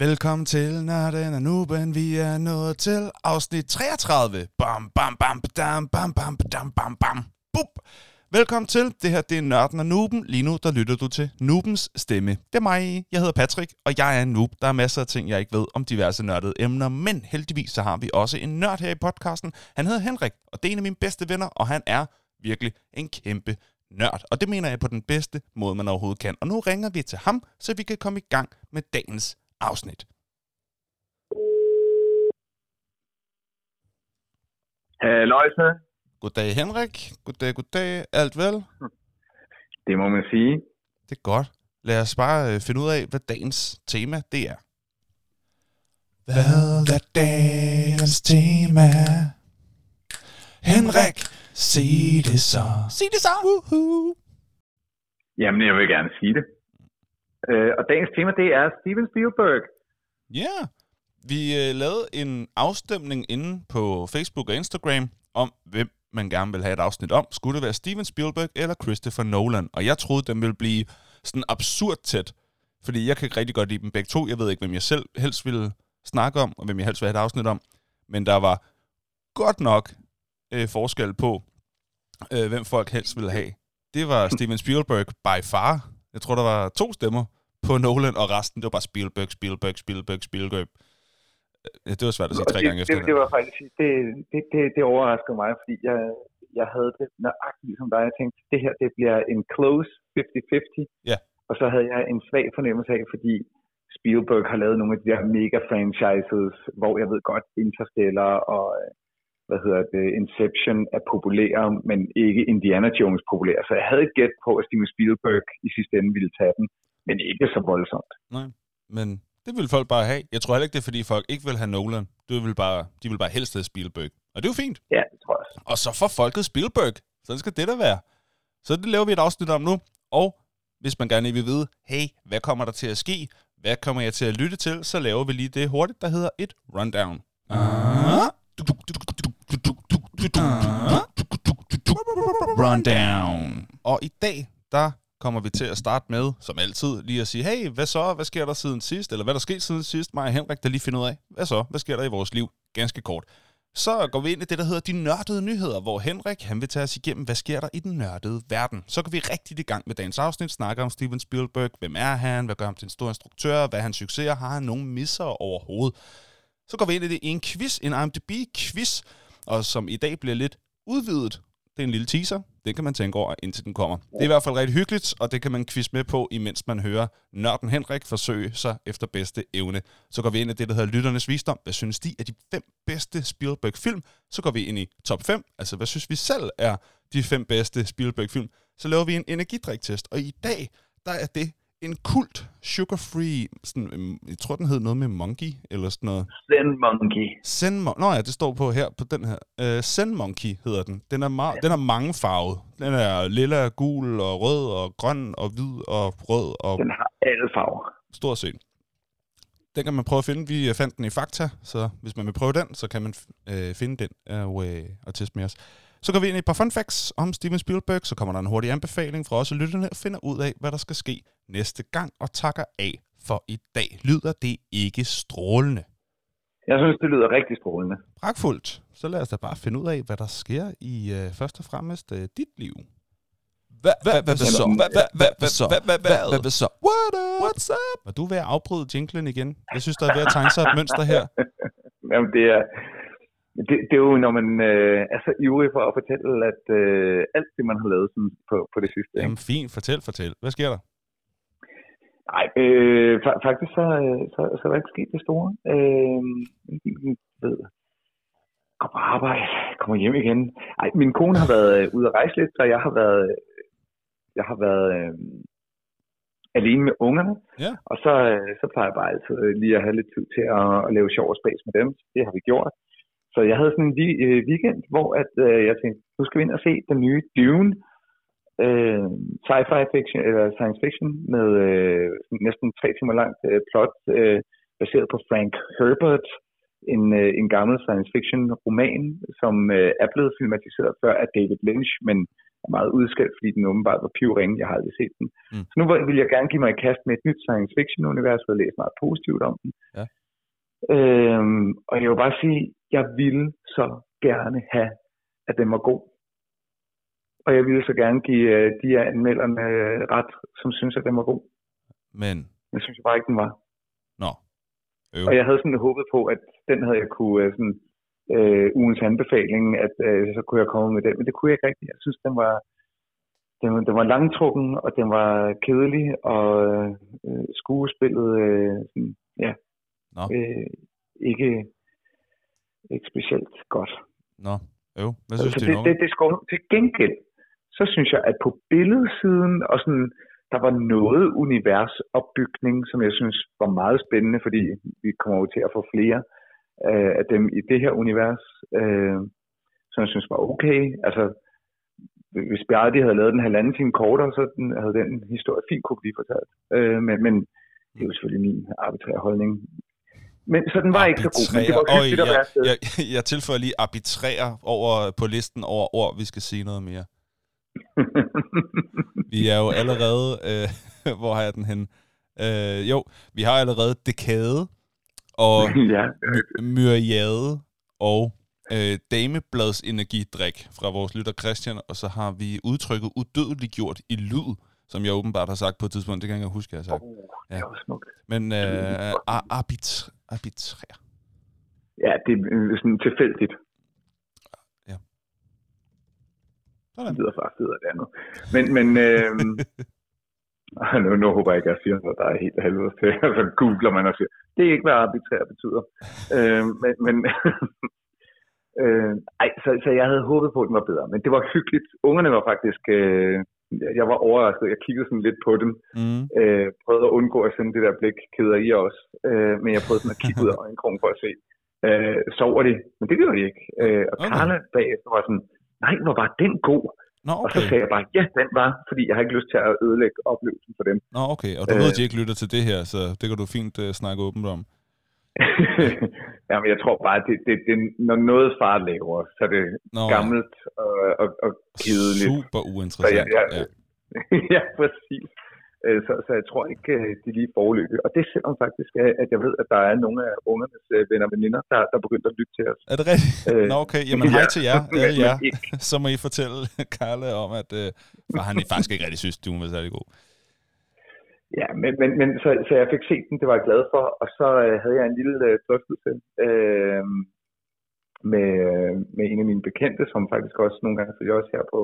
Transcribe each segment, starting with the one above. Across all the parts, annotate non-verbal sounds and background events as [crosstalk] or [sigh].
Velkommen til Nørden og Nuben. Vi er nået til afsnit 33. Bam, bam, bam, bam, bam, bam, dam, bam, bam. Bup. Velkommen til. Det her det er Nørden og Nuben. Lige nu der lytter du til Nubens stemme. Det er mig. Jeg hedder Patrick, og jeg er en noob. Der er masser af ting, jeg ikke ved om diverse nørdede emner, men heldigvis så har vi også en nørd her i podcasten. Han hedder Henrik, og det er en af mine bedste venner, og han er virkelig en kæmpe nørd. Og det mener jeg på den bedste måde, man overhovedet kan. Og nu ringer vi til ham, så vi kan komme i gang med dagens afsnit. Halløjse. Goddag Henrik. Goddag, goddag. Alt vel? Det må man sige. Det er godt. Lad os bare øh, finde ud af, hvad dagens tema det er. Hvad er dagens tema? Henrik, sig det så. Sig det så. Woohoo. Jamen, jeg vil gerne sige det. Øh, og dagens tema, det er Steven Spielberg. Ja, yeah. vi øh, lavede en afstemning inde på Facebook og Instagram om, hvem man gerne vil have et afsnit om. Skulle det være Steven Spielberg eller Christopher Nolan? Og jeg troede, den ville blive sådan absurd tæt. Fordi jeg kan ikke rigtig godt lide dem begge to. Jeg ved ikke, hvem jeg selv helst ville snakke om, og hvem jeg helst ville have et afsnit om. Men der var godt nok øh, forskel på, øh, hvem folk helst ville have. Det var Steven Spielberg by far. Jeg tror, der var to stemmer på Nolan, og resten, det var bare Spielberg, Spielberg, Spielberg, Spielberg. Det var svært at sige tre gange det, efter. Det, det var faktisk, det, det, det, det overraskede mig, fordi jeg, jeg havde det nøjagtigt ligesom dig. Jeg tænkte, det her det bliver en close 50-50. Ja. Og så havde jeg en svag fornemmelse af, fordi Spielberg har lavet nogle af de der mega franchises, hvor jeg ved godt, Interstellar og øh, hvad hedder det, Inception er populære, men ikke Indiana Jones populære. Så jeg havde et gæt på, at Steven Spielberg i sidste ende ville tage den, men ikke så voldsomt. Nej, men det vil folk bare have. Jeg tror heller ikke, det er, fordi folk ikke vil have Nolan. Det vil bare, de vil bare helst have Spielberg. Og det er jo fint. Ja, det tror jeg også. Og så får folket Spielberg. Sådan skal det da være. Så det laver vi et afsnit om nu. Og hvis man gerne vil vide, hey, hvad kommer der til at ske? Hvad kommer jeg til at lytte til? Så laver vi lige det hurtigt, der hedder et rundown. Rundown. Og i dag, der kommer vi til at starte med, som altid, lige at sige, hey, hvad så? Hvad sker der siden sidst? Eller hvad der skete siden sidst? Mig og Henrik, der lige finder ud af, hvad så? Hvad sker der i vores liv? Ganske kort. Så går vi ind i det, der hedder de nørdede nyheder, hvor Henrik, han vil tage os igennem, hvad sker der i den nørdede verden. Så går vi rigtig i gang med dagens afsnit, snakker om Steven Spielberg, hvem er han, hvad gør ham til en stor instruktør, hvad er hans succeser, har han nogen misser overhovedet. Så går vi ind i det i en quiz, en IMDb-quiz, og som i dag bliver lidt udvidet. Det er en lille teaser. Den kan man tænke over, indtil den kommer. Det er i hvert fald rigtig hyggeligt, og det kan man quiz med på, imens man hører nørden Henrik forsøge sig efter bedste evne. Så går vi ind i det, der hedder Lytternes Visdom. Hvad synes de er de fem bedste Spielberg-film? Så går vi ind i top 5. Altså, hvad synes vi selv er de fem bedste Spielberg-film? Så laver vi en energidriktest. Og i dag, der er det en kult sugar-free, sådan, øhm, jeg tror, den hed noget med monkey, eller sådan noget. Zen Monkey. Zen Mon- Nå ja, det står på her, på den her. Uh, Zen Monkey hedder den. Den er, ma- den er mange farvet. Den er lilla, gul og rød og grøn og hvid og rød og Den har alle farver. stort set. Den kan man prøve at finde. Vi øh, fandt den i Fakta, så hvis man vil prøve den, så kan man øh, finde den og, øh, og teste med os. Så går vi ind i et par fun facts om Steven Spielberg, så kommer der en hurtig anbefaling fra os og lytterne og finder ud af, hvad der skal ske næste gang, og takker af for i dag. Lyder det ikke strålende? Jeg synes, det lyder rigtig strålende. Pragtfuldt. Så lad os da bare finde ud af, hvad der sker i øh, først og fremmest øh, dit liv. Hvad, hvad, hvad, hvad så? Hvad, hvad, hvad, hvad så? Hvad, hvad, hvad, hvad, hvad så? What up? What's up? Og du er ved at afbryde jinglen igen. Jeg synes, der er ved at tegne sig et mønster her. [laughs] Jamen, det er, det, det er jo, når man øh, er så ivrig for at fortælle, at øh, alt det, man har lavet sådan, på, på det sidste. Jamen fint, fortæl, fortæl. Hvad sker der? Nej, øh, fa- faktisk så, øh, så, så er der ikke sket det store. Øh, ved, går på arbejde, kommer hjem igen. Ej, min kone har været øh, ude at rejse lidt, så jeg har været, jeg har været øh, alene med ungerne. Ja. Og så, øh, så plejer jeg bare altid øh, lige at have lidt tid til at, at lave sjov og spas med dem. Det har vi gjort. Så jeg havde sådan en øh, weekend, hvor at, øh, jeg tænkte, nu skal vi ind og se den nye Dune, øh, sci-fi fiction, eller science fiction, med øh, næsten tre timer langt øh, plot, øh, baseret på Frank Herbert, en, øh, en gammel science fiction roman, som øh, er blevet filmatiseret før af David Lynch, men er meget udskældt, fordi den åbenbart var pivringe. Jeg har aldrig set den. Mm. Så nu vil jeg gerne give mig i kast med et nyt science fiction-univers, og læst meget positivt om den. Ja. Øhm, og jeg vil bare sige, jeg ville så gerne have, at den var god. Og jeg ville så gerne give øh, de her anmelderne øh, ret, som synes, at den var god. Men, Jeg synes bare ikke, den var. nå. Øv. Og jeg havde sådan håbet på, at den havde jeg kunne øh, sådan, øh, ugens anbefaling, at øh, så kunne jeg komme med den. Men det kunne jeg ikke rigtigt. Jeg synes, den var, den, var- den var langtrukken, og den var kedelig, og øh, skuespillet, øh, sådan, ja, Nå. øh, ikke, ikke specielt godt. Nå. Øv. Hvad synes Altså, du, det, det, det, det skal, til gengæld, så synes jeg, at på billedsiden, og sådan, der var noget universopbygning, som jeg synes var meget spændende, fordi vi kommer jo til at få flere øh, af dem i det her univers, øh, som jeg synes var okay. Altså, hvis Bjarke havde lavet den halvanden time kortere, så den, havde den historie fint kunne blive fortalt. Øh, men, men det er jo selvfølgelig min arbitrære holdning. Men, så den var ikke så god, men det var Arbitrære. hyggeligt at Øj, være afsted. jeg, jeg, jeg tilføjer lige arbitrære over på listen over ord, vi skal sige noget mere. [laughs] Vi er jo allerede... Øh, [laughs] hvor har jeg den hen? Øh, jo, vi har allerede dekade og [laughs] ja, my- myriade og øh, dameblads energidrik fra vores lytter Christian, og så har vi udtrykket udødeligt gjort i lyd, som jeg åbenbart har sagt på et tidspunkt. Det kan jeg ikke huske, jeg har sagt. oh, det var smukt. Men øh, ar- arbit- arbitrær. Ja, det er øh, sådan tilfældigt. Sådan. Det lyder faktisk det andet. Men, men øh, [laughs] nu, nu håber jeg ikke, at jeg siger noget, der er helt helvede til. [laughs] Så googler man og siger, det er ikke, hvad arbitrær betyder. øh, men, men [laughs] øh, ej, så, så jeg havde håbet på, at den var bedre. Men det var hyggeligt. Ungerne var faktisk... Øh, jeg var overrasket. Jeg kiggede sådan lidt på dem. Mm. Øh, prøvede at undgå at sende det der blik, keder I også. Øh, men jeg prøvede sådan at kigge ud af øjenkrogen for at se. Øh, sover de? Men det gjorde de ikke. Øh, og Okay. Karla bagefter var sådan, nej, hvor var den god? Nå, Og så okay. sagde jeg bare, ja, den var, fordi jeg har ikke lyst til at ødelægge oplevelsen for dem. Nå, okay. Og du ved, Øh. at de ikke lytter til det her, så det kan du fint uh, snakke åbent om. [laughs] Jamen, jeg tror bare, det, det, det, når noget far laver, så er det Nå, gammelt og, og, og kedeligt. Super uinteressant. Så jeg- jeg- ja. [laughs] ja, præcis. Øh, Så, så jeg tror ikke, øh, de lige foreløbig. Og det er selvom faktisk, øh, at jeg ved, at der er nogle af ungernes øh, venner og veninder, der, der begyndte at lytte til os. Er det rigtigt? Øh, Nå, okay. Jamen, hej til jer, [laughs] alle jer. Så må I fortælle Karla om, at for han faktisk ikke rigtig synes, du var særlig god. Ja, men, men, men så, så jeg fik set den, det var jeg glad for, og så øh, havde jeg en lille øh, drøftelse øh, med, øh, med en af mine bekendte, som faktisk også nogle gange følger os her på,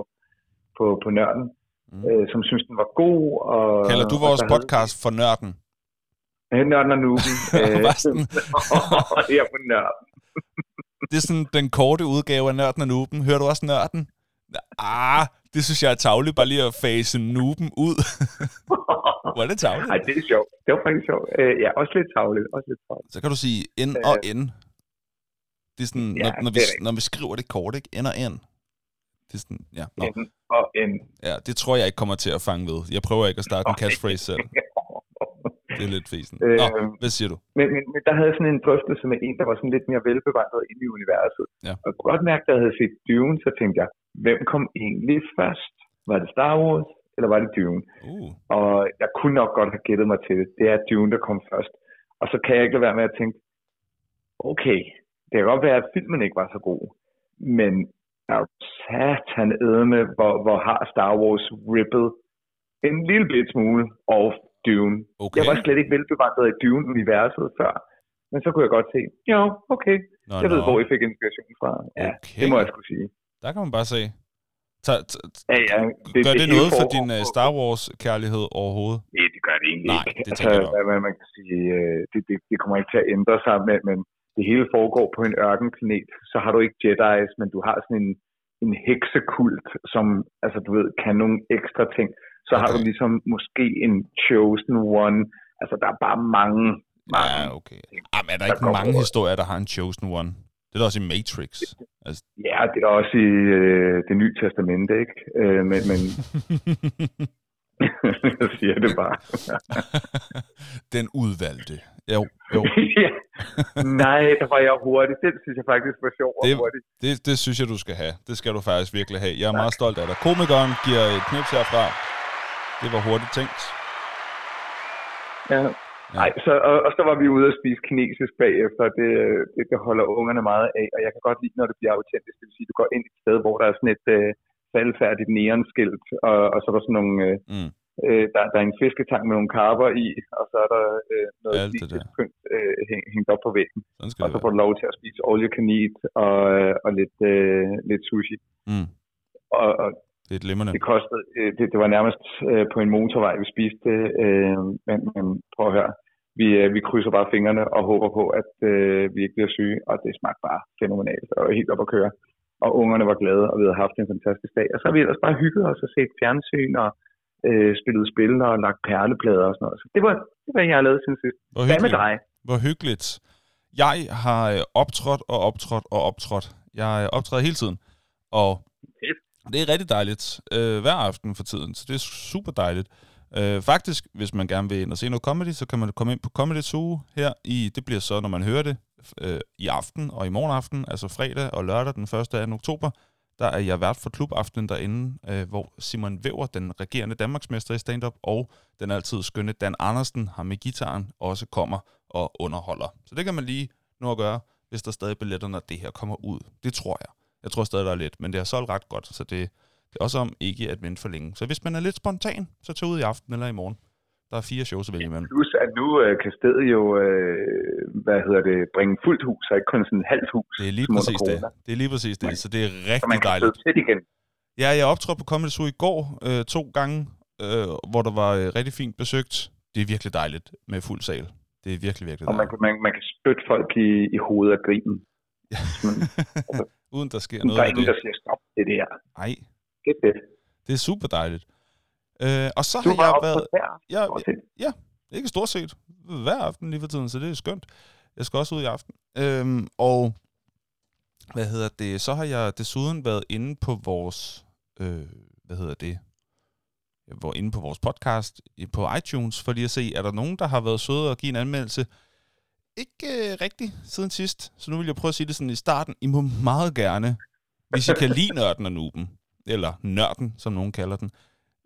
på, på Nørden, Mm. øh, som synes, den var god. Og, Kalder du og vores havde- podcast for nørden? Øh, Nørden og Nuben. [laughs] Hvad sådan? [laughs] her på Nørden. [laughs] Det er sådan den korte udgave af Nørden og Nuben. Hører du også Nørden? Ah, det synes jeg er tavligt, bare lige at fase Nuben ud. Er det tavligt? Ej, det er sjovt. Det var faktisk sjovt. Øh, ja, også lidt tavligt. Også lidt tavligt. Så kan du sige N og N. Det er sådan, Ja, når, når, vi, det er når vi skriver det kort, ikke? N og N. Det er sådan, ja, nå. N og N. ja, det tror jeg ikke kommer til at fange ved. Jeg prøver ikke at starte en catchphrase selv. Det er lidt fesen. Øh, Nå, hvad siger du? Men, men, men der havde sådan en drøftelse med en, der var sådan lidt mere velbevandret ind i universet. Ja. Og godt mærke, da jeg havde set Dune, så tænkte jeg, hvem kom egentlig først? Var det Star Wars, eller var det Dune? Uh, Og jeg kunne nok godt have gættet mig til det. Det er Dune, der kom først. Og så kan jeg ikke lade være med at tænke, okay, det kan godt være, at filmen ikke var så god, men er jo satan med, hvor, hvor har Star Wars rippet en lille bit smule off Dune. okay. Jeg var slet ikke velbevandret i Dune-universet før. Men så kunne jeg godt se, ja, okay, Nå, jeg ved, nå. hvor I fik inspiration fra. Ja, Okay. det må jeg skulle sige. Der kan man bare se. Ta, ta, Ja, ja, det, gør det, hele noget for din uh, Star Wars-kærlighed overhovedet? Nej, det gør det egentlig Nej, ikke. det jeg altså, hvad man kan sige, øh, det, det, det kommer ikke til at ændre sig, men, men det hele foregår på en ørkenplanet. Så har du ikke Jedi's, men du har sådan en, en heksekult, som altså, du ved, kan nogle ekstra ting. Så har Okay. du ligesom måske en chosen one. Altså, der er bare mange, mange. Ja, okay. Ah, men er der Der ikke mange historier, der har en chosen one? Det er der også i Matrix. Altså, Ja, det er også i øh, det nye testamente, ikke? Øh, men, men [laughs] jeg siger det bare. [laughs] Den udvalgte. Jo, jo. [laughs] ja, Nej, der var jeg hurtig. Det synes jeg faktisk var sjovt og Det-. Det, det synes jeg, du skal have. Det skal du faktisk virkelig have. Jeg er meget stolt af dig. Komikeren giver et knips herfra. Det var hurtigt tænkt. Ja. Nej, så, og, og, så var vi ude og spise kinesisk bagefter. Det, det, det holder ungerne meget af, og jeg kan godt lide, når det bliver autentisk. Det vil sige, du går ind et sted, hvor der er sådan et øh, faldfærdigt neonskilt, og, og så er der sådan nogle... Øh, Mm. øh, der, der er en fisketang med nogle karper i, og så er der øh, noget pynt øh, hæng, hængt op på væggen. Og så får du lov til at spise all you can eat og, øh, og lidt, øh, lidt sushi. Mm. Og, og Det er et limmerende. det kostede, øh, det, det var nærmest øh, på en motorvej, vi spiste det, øh, men, men prøv at høre. Vi, øh, vi krydser bare fingrene og håber på, at øh, vi ikke bliver syge, og det smagte bare fænomenalt og helt op at køre. Og ungerne var glade, og vi havde haft en fantastisk dag. Og så har vi ellers bare hygget os og set fjernsyn og øh, spillet spil og lagt perleplader og sådan noget. Så det var, det var, jeg har lavet siden sidst. Hvor Hvad med dig? Hvor hyggeligt. Jeg har øh, optrådt og optrådt og optrådt. Jeg optræder hele tiden. Og det er rigtig dejligt øh, hver aften for tiden, så det er super dejligt. Øh, faktisk, hvis man gerne vil ind og se noget comedy, så kan man komme ind på Comedy Zoo her i, det bliver så, når man hører det, øh, i aften og i morgen aften, altså fredag og lørdag den 1. 2. oktober, der er jeg vært for klubaftenen derinde, øh, hvor Simon Væver, den regerende Danmarksmester i stand-up, og den altid skønne Dan Andersen, har med gitaren, også kommer og underholder. Så det kan man lige nå at gøre, hvis der stadig billetter, når det her kommer ud. Det tror jeg. Jeg tror stadig, der er lidt, men det har solgt ret godt, så det, det er også om ikke at vente for længe. Så hvis man er lidt spontan, så tag ud i aften eller i morgen. Der er fire shows at vælge imellem. Plus at nu øh, kan stedet jo, øh, hvad hedder det, bringe fuldt hus, og ikke kun sådan et halvt hus. Det er lige præcis det. Det er lige præcis det, så det er Så man rigtig kan dejligt. tæt igen. Ja, jeg optrådte på Comedy Zoo i går øh, to gange, øh, hvor der var øh, rigtig fint besøgt. Det er virkelig dejligt med fuld sal. Det er virkelig, virkelig Og man dejligt. kan, man, man kan spytte folk i, i hovedet af grinen. Men [laughs] Uden der sker der noget er af ingen, det. der siger, stop det der. Nej, Det er fedt. det er super dejligt. Øh, og så Du har jeg været... der. Jeg, Stort set. ikke stort set, hver aften lige for tiden, så det er skønt. Jeg skal også ud i aften. Øhm, og hvad hedder det, så har jeg desuden været inde på vores, øh, hvad hedder det, jeg var inde på vores podcast på iTunes, for lige at se, er der nogen, der har været søde og give en anmeldelse? Ikke øh, rigtigt siden sidst, så nu vil jeg prøve at sige det sådan i starten. I må meget gerne, hvis I kan lide [laughs] nørden og nuben, eller nørden, som nogen kalder den,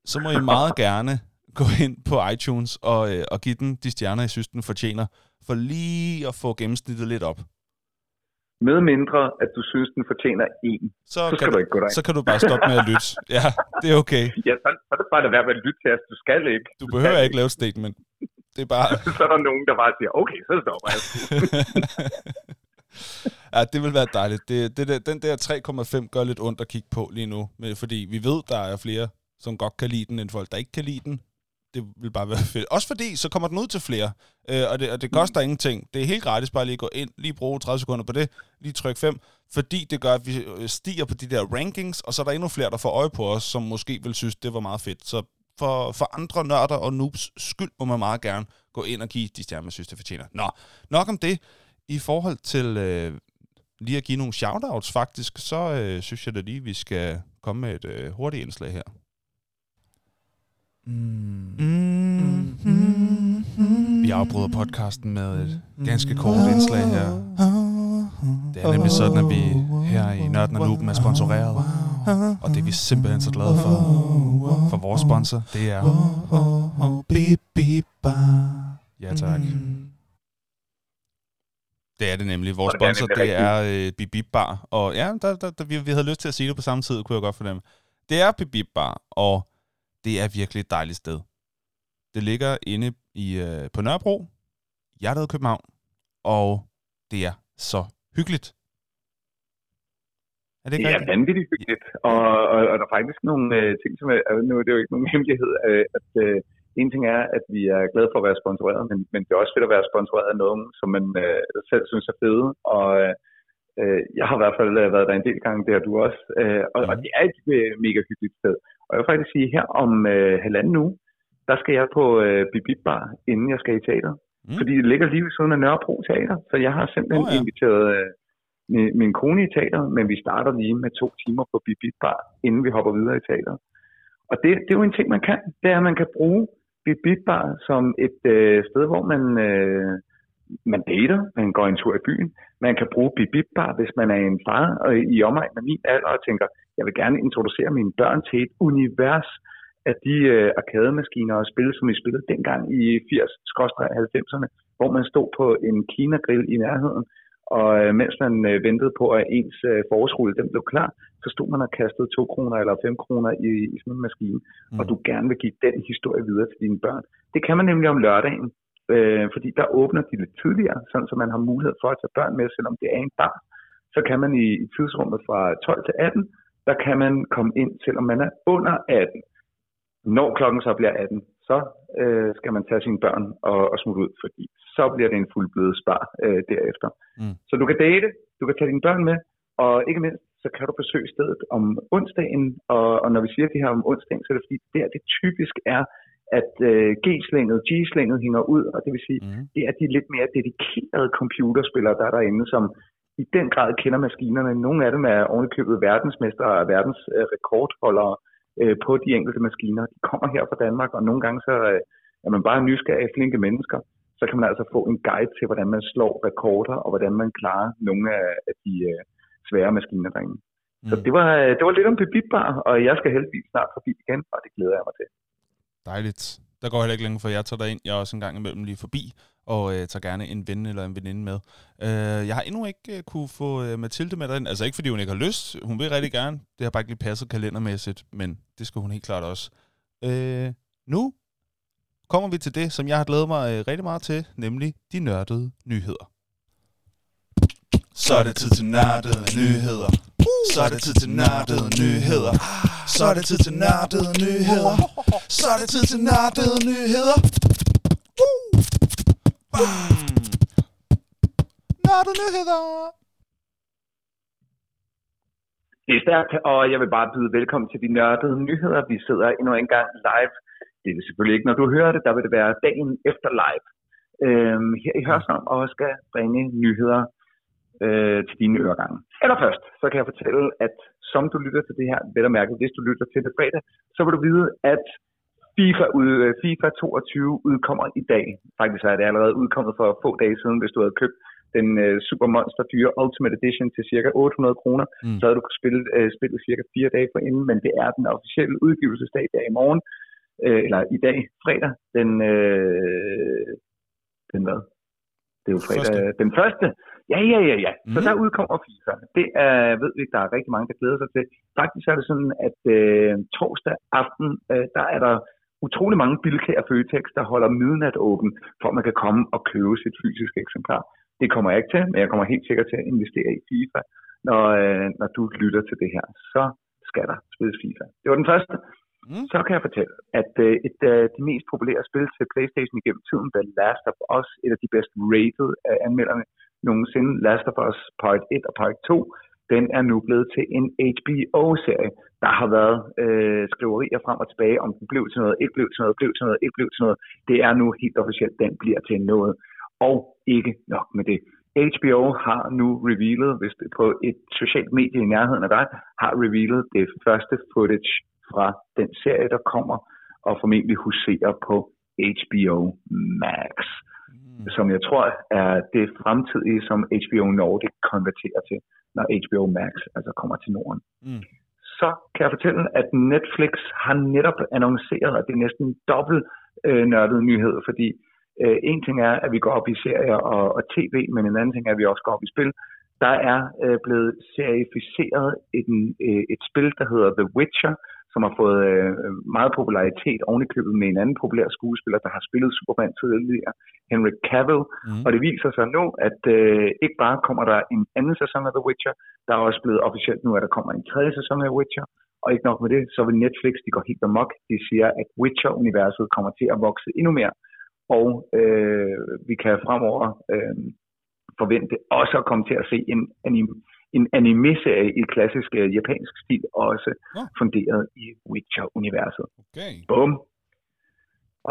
så må I meget gerne gå ind på iTunes og, øh, og give den de stjerner, I synes, den fortjener, for lige at få gennemsnittet lidt op. Med mindre, at du synes, den fortjener en, Så, så kan skal du, du ikke gå derind. så kan du bare stoppe med at lytte. Ja, det er okay. Ja, så, så er det bare at være med at lytte til os. Du skal ikke. Du behøver ikke lave statement. Det er bare... [laughs] Så er der nogen, der bare siger, okay, så stopper jeg. [laughs] ja, det vil være dejligt. Det, det der, den der 3,5 gør lidt ondt at kigge på lige nu, men fordi vi ved, der er flere, som godt kan lide den, end folk, der ikke kan lide den. Det vil bare være fedt. Også fordi, så kommer den ud til flere, øh, og, det, og det koster ingenting. Det er helt gratis bare lige at gå ind, lige bruge 30 sekunder på det, lige tryk 5, fordi det gør, at vi øh, stiger på de der rankings, og så er der endnu flere, der får øje på os, som måske vil synes, det var meget fedt. Så for, for andre nørder og noobs skyld må man meget gerne gå ind og give de stjerner, man synes, det fortjener. Nå, nok om det. I forhold til øh, lige at give nogle shoutouts faktisk, så øh, synes jeg da lige, vi skal komme med et øh, hurtigt indslag her. Mm. Vi afbryder podcasten med et ganske kort indslag her. Det er nemlig sådan, at vi her i Nørden og Nuben er sponsoreret. Og det er vi simpelthen så glade for. For vores sponsor, det er... Ja tak. Det er det nemlig. Vores er sponsor, det er øh, Bip Bar. Og ja, der, der, der, vi, vi havde lyst til at sige det på samme tid, kunne jeg godt fornemme. Det er Bip Bar, og det er virkelig et dejligt sted. Det ligger inde i, øh, på Nørrebro, hjertet af København, og det er så hyggeligt. Er det Det er vanvittigt hyggeligt, og, og, og der er faktisk nogle øh, ting, som er, nu er det jo ikke nogen [laughs] hemmelighed, øh, at øh, en ting er, at vi er glade for at være sponsoreret, men, men det er også fedt at være sponsoreret af nogen, som man øh, selv synes er fede, og øh, jeg har i hvert fald øh, været der en del gange, det har du også, øh, og, og Mhm. det er et øh, mega hyggeligt sted. Og jeg vil faktisk sige, her om øh, halvanden uge, der skal jeg på øh, Bibib Bar, inden jeg skal i teater. Mm. Fordi det ligger lige ved siden af Nørrebro Teater, så jeg har simpelthen oh, ja. inviteret øh, min, min kone i teateret, men vi starter lige med to timer på Bibit Bar, inden vi hopper videre i teateret. Og det, det er jo en ting, man kan. Det er, at man kan bruge Bibit Bar som et øh, sted, hvor man, øh, man dater, man går en tur i byen, man kan bruge bibibbar, hvis man er en far og i omegn af min alder og tænker, jeg vil gerne introducere mine børn til et univers af de øh, arkademaskiner og spil, som vi spillede dengang i 80-90'erne, hvor man stod på en Kina-grill i nærheden, og øh, mens man øh, ventede på, at ens øh, forårsrulle den blev klar, så stod man og kastede 2 kroner eller 5 kroner i, i sådan en maskine, mm. og du gerne vil give den historie videre til dine børn. Det kan man nemlig om lørdagen, øh, fordi der åbner de lidt tidligere, sådan så man har mulighed for at tage børn med, selvom det er en bar. Så kan man i, i tidsrummet fra 12 til 18, der kan man komme ind, selvom man er under 18. Når klokken så bliver 18, så øh, skal man tage sine børn og, og smutte ud, fordi så bliver det en fuldblødet spar øh, derefter. Mm. Så du kan date, du kan tage dine børn med, og ikke mindst, så kan du besøge stedet om onsdagen, og, og når vi siger det her om onsdagen, så er det fordi, der det typisk er, at øh, G-slænget, G-slænget hænger ud, og det vil sige, mm. det er de lidt mere dedikerede computerspillere, der er derinde, som i den grad kender maskinerne. Nogle af dem er ovenikøbet verdensmester og verdens øh, rekordholdere øh, på de enkelte maskiner. De kommer her fra Danmark, og nogle gange så øh, er man bare nysgerrig flinke mennesker. Så kan man altså få en guide til, hvordan man slår rekorder, og hvordan man klarer nogle af, de øh, svære maskiner derinde. Mm. Så det var, øh, det var lidt om Bibibbar, og jeg skal heldigvis snart forbi igen, og det glæder jeg mig til. Dejligt. Der går heller ikke længe, for jeg tager dig ind. Jeg er også en gang imellem lige forbi, og øh, tager gerne en ven eller en veninde med. Øh, jeg har endnu ikke øh, kunne få øh, Mathilde med derind. Altså ikke fordi hun ikke har lyst. Hun vil rigtig gerne. Det har bare ikke lige passet kalendermæssigt, men det skal hun helt klart også. Øh, nu kommer vi til det, som jeg har glædet mig øh, rigtig meget til, nemlig de nørdede nyheder. Så er det tid til nørdede nyheder. Så er det tid til nørdede nyheder. Så er det tid til nørdede nyheder. Så er det tid til nørdede nyheder. Nørdede nyheder. Det er stærkt, og jeg vil bare byde velkommen til de nørdede nyheder. Vi sidder endnu en gang live. Det er selvfølgelig ikke, når du hører det, der vil det være dagen efter live. Øhm, her i Hørsholm, og skal bringe nyheder øh, til dine øregange. Allerførst, så kan jeg fortælle, at som du lytter til det her, vel og mærke, hvis du lytter til det fredag, så vil du vide, at FIFA, ud, øh, FIFA 22 udkommer i dag. Faktisk er det allerede udkommet for få dage siden, hvis du havde købt den uh, Super Monster dyre Ultimate Edition til cirka 800 kroner, mm. så havde du kunnet spille uh, spillet cirka fire dage for inden, men det er den officielle udgivelsesdag, der i morgen, uh, eller i dag, fredag, den, uh, den hvad? Det er jo fredag, første. den første. Ja, ja, ja, ja. Mm. Så der udkommer FIFA. Det er, ved vi, der er rigtig mange, der glæder sig til. Faktisk er det sådan, at uh, torsdag aften, uh, der er der utrolig mange bilkær Føtex, der holder midnat åben, for at man kan komme og købe sit fysiske eksemplar. Det kommer jeg ikke til, men jeg kommer helt sikkert til at investere i FIFA, når, øh, når du lytter til det her. Så skal der spilles FIFA. Det var den første. Mm. Så kan jeg fortælle, at øh, et af de mest populære spil til Playstation igennem tiden, The Last of Us, et af de bedst rated af anmelderne nogensinde, Last of Us Part 1 og Part 2, den er nu blevet til en HBO-serie. Der har været øh, skriverier frem og tilbage, om den blev til noget, ikke blev til noget, blev til noget, ikke blev til noget. Det er nu helt officielt, den bliver til noget. Og ikke nok med det. HBO har nu revealet, hvis det på et socialt medie i nærheden af dig, har revealet det første footage fra den serie, der kommer, og formentlig huserer på HBO Max. Mm. Som jeg tror er det fremtidige, som HBO Nordic konverterer til, når HBO Max altså kommer til Norden. Mm. Så kan jeg fortælle, at Netflix har netop annonceret, at det er næsten dobbelt øh, nørdet nyhed, fordi Øh, en ting er, at vi går op i serier og, og tv, men en anden ting er, at vi også går op i spil. Der er øh, blevet serificeret et, øh, et spil, der hedder The Witcher, som har fået øh, meget popularitet ovenikøbet med en anden populær skuespiller, der har spillet Superman tidligere, Henry Cavill. Mm. Og det viser sig nu, at øh, ikke bare kommer der en anden sæson af The Witcher, der er også blevet officielt nu, at der kommer en tredje sæson af Witcher, og ikke nok med det, så vil Netflix, de går helt amok, de siger, at Witcher-universet kommer til at vokse endnu mere og øh, vi kan fremover øh, forvente også at komme til at se en, anime, en anime-serie i klassisk uh, japansk stil, også ja. funderet i Witcher-universet. Okay. Bum.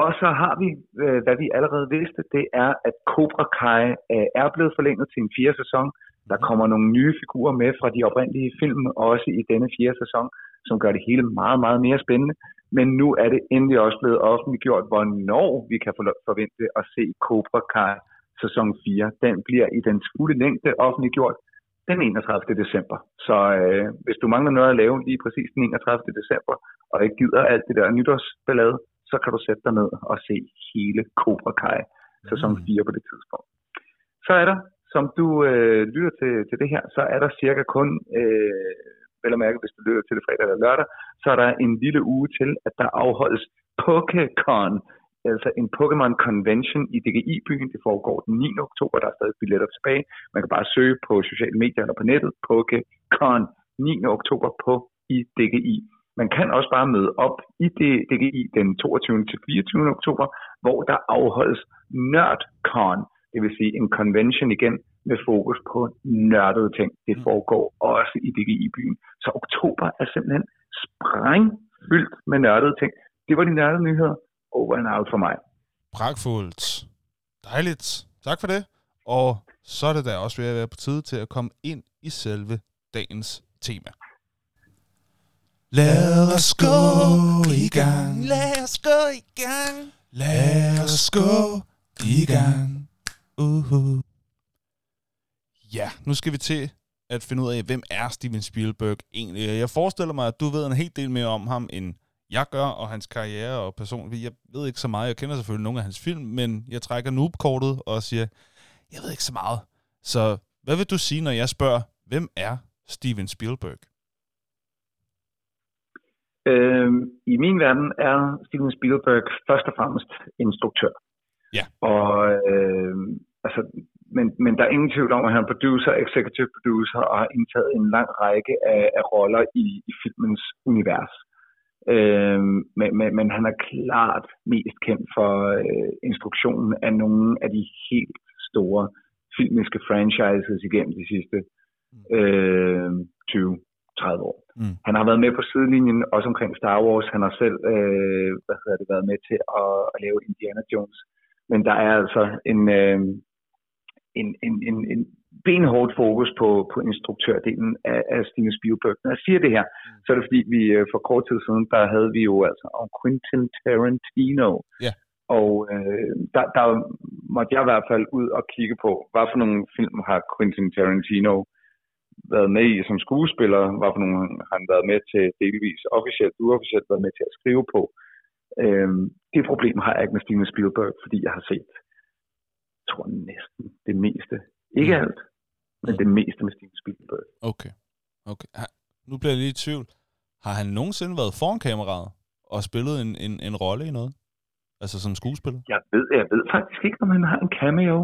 Og så har vi, øh, hvad vi allerede vidste, det er, at Cobra Kai øh, er blevet forlænget til en fjerde sæson. Der mhm. kommer nogle nye figurer med fra de oprindelige film, også i denne fjerde sæson, som gør det hele meget, meget mere spændende. Men nu er det endelig også blevet offentliggjort, hvornår vi kan forvente at se Cobra Kai sæson 4, den bliver i den fulde længde offentliggjort den 31. december. Så øh, hvis du mangler noget at lave lige præcis den 31. december, og ikke gider alt det der nytårsballade, så kan du sætte dig ned og se hele Cobra Kai sæson 4 på det tidspunkt. Så er der, som du øh, lytter til, til det her, så er der cirka kun, øh, vel at mærke, hvis du lytter til det fredag eller lørdag, så er der en lille uge til, at der afholdes PokéCon, altså en Pokémon Convention i DGI-byen. Det foregår den 9. oktober, der er stadig billetter tilbage. Man kan bare søge på sociale medier eller på nettet, PokéCon 9. oktober på i DGI. Man kan også bare møde op i DGI den 22. til 24. oktober, hvor der afholdes NerdCon, det vil sige en convention igen med fokus på nørdede ting. Det mm. foregår også i DGI-byen. Så oktober er simpelthen sprængfyldt med nørdede ting. Det var de nørdede nyheder. Over and out for mig. Pragtfuldt. Dejligt. Tak for det. Og så er det da også ved at være på tide til at komme ind i selve dagens tema. Lad os gå i gang. Lad os gå i gang. Lad os gå i gang. Uh-huh. Ja, nu skal vi til at finde ud af, hvem er Steven Spielberg egentlig. Jeg forestiller mig, at du ved en hel del mere om ham, end jeg gør, og hans karriere og person. Jeg ved ikke så meget. Jeg kender selvfølgelig nogle af hans film, men jeg trækker noob-kortet og siger, jeg ved ikke så meget. Så hvad vil du sige, når jeg spørger, hvem er Steven Spielberg? Øhm, I min verden er Steven Spielberg først og fremmest instruktør. Ja. Og øh, altså, men, men der er ingen tvivl om, at han er producer, executive producer og har indtaget en lang række af, af roller i, i filmens univers. Øh, men, men, men han er klart mest kendt for øh, instruktionen af nogle af de helt store filmiske franchises igennem de sidste øh, 20-30 år. Mm. Han har været med på sidelinjen, også omkring Star Wars. Han har selv øh, hvad hedder det, været med til at, at lave Indiana Jones. Men der er altså en, øh, en, en, en, en benhårdt fokus på, på instruktørdelen af, af Steven Spielberg. Når jeg siger det her, mm. så er det fordi, vi øh, for kort tid siden, der havde vi jo altså om Quentin Tarantino. Yeah. Og øh, der, der måtte jeg i hvert fald ud og kigge på, hvad for nogle film har Quentin Tarantino været med i som skuespiller, hvad for nogle har han været med til delvis officielt, uofficielt været med til at skrive på. Øh, det problem har jeg ikke med Steven Spielberg, fordi jeg har set, jeg tror næsten det meste. Ikke mm. alt, men mm. det meste med Steven Spielberg. Okay. okay. Nu bliver jeg lige i tvivl. Har han nogensinde været foran kameraet og spillet en, en, en rolle i noget? Altså som skuespiller? Jeg ved, jeg ved faktisk ikke, om han har en cameo.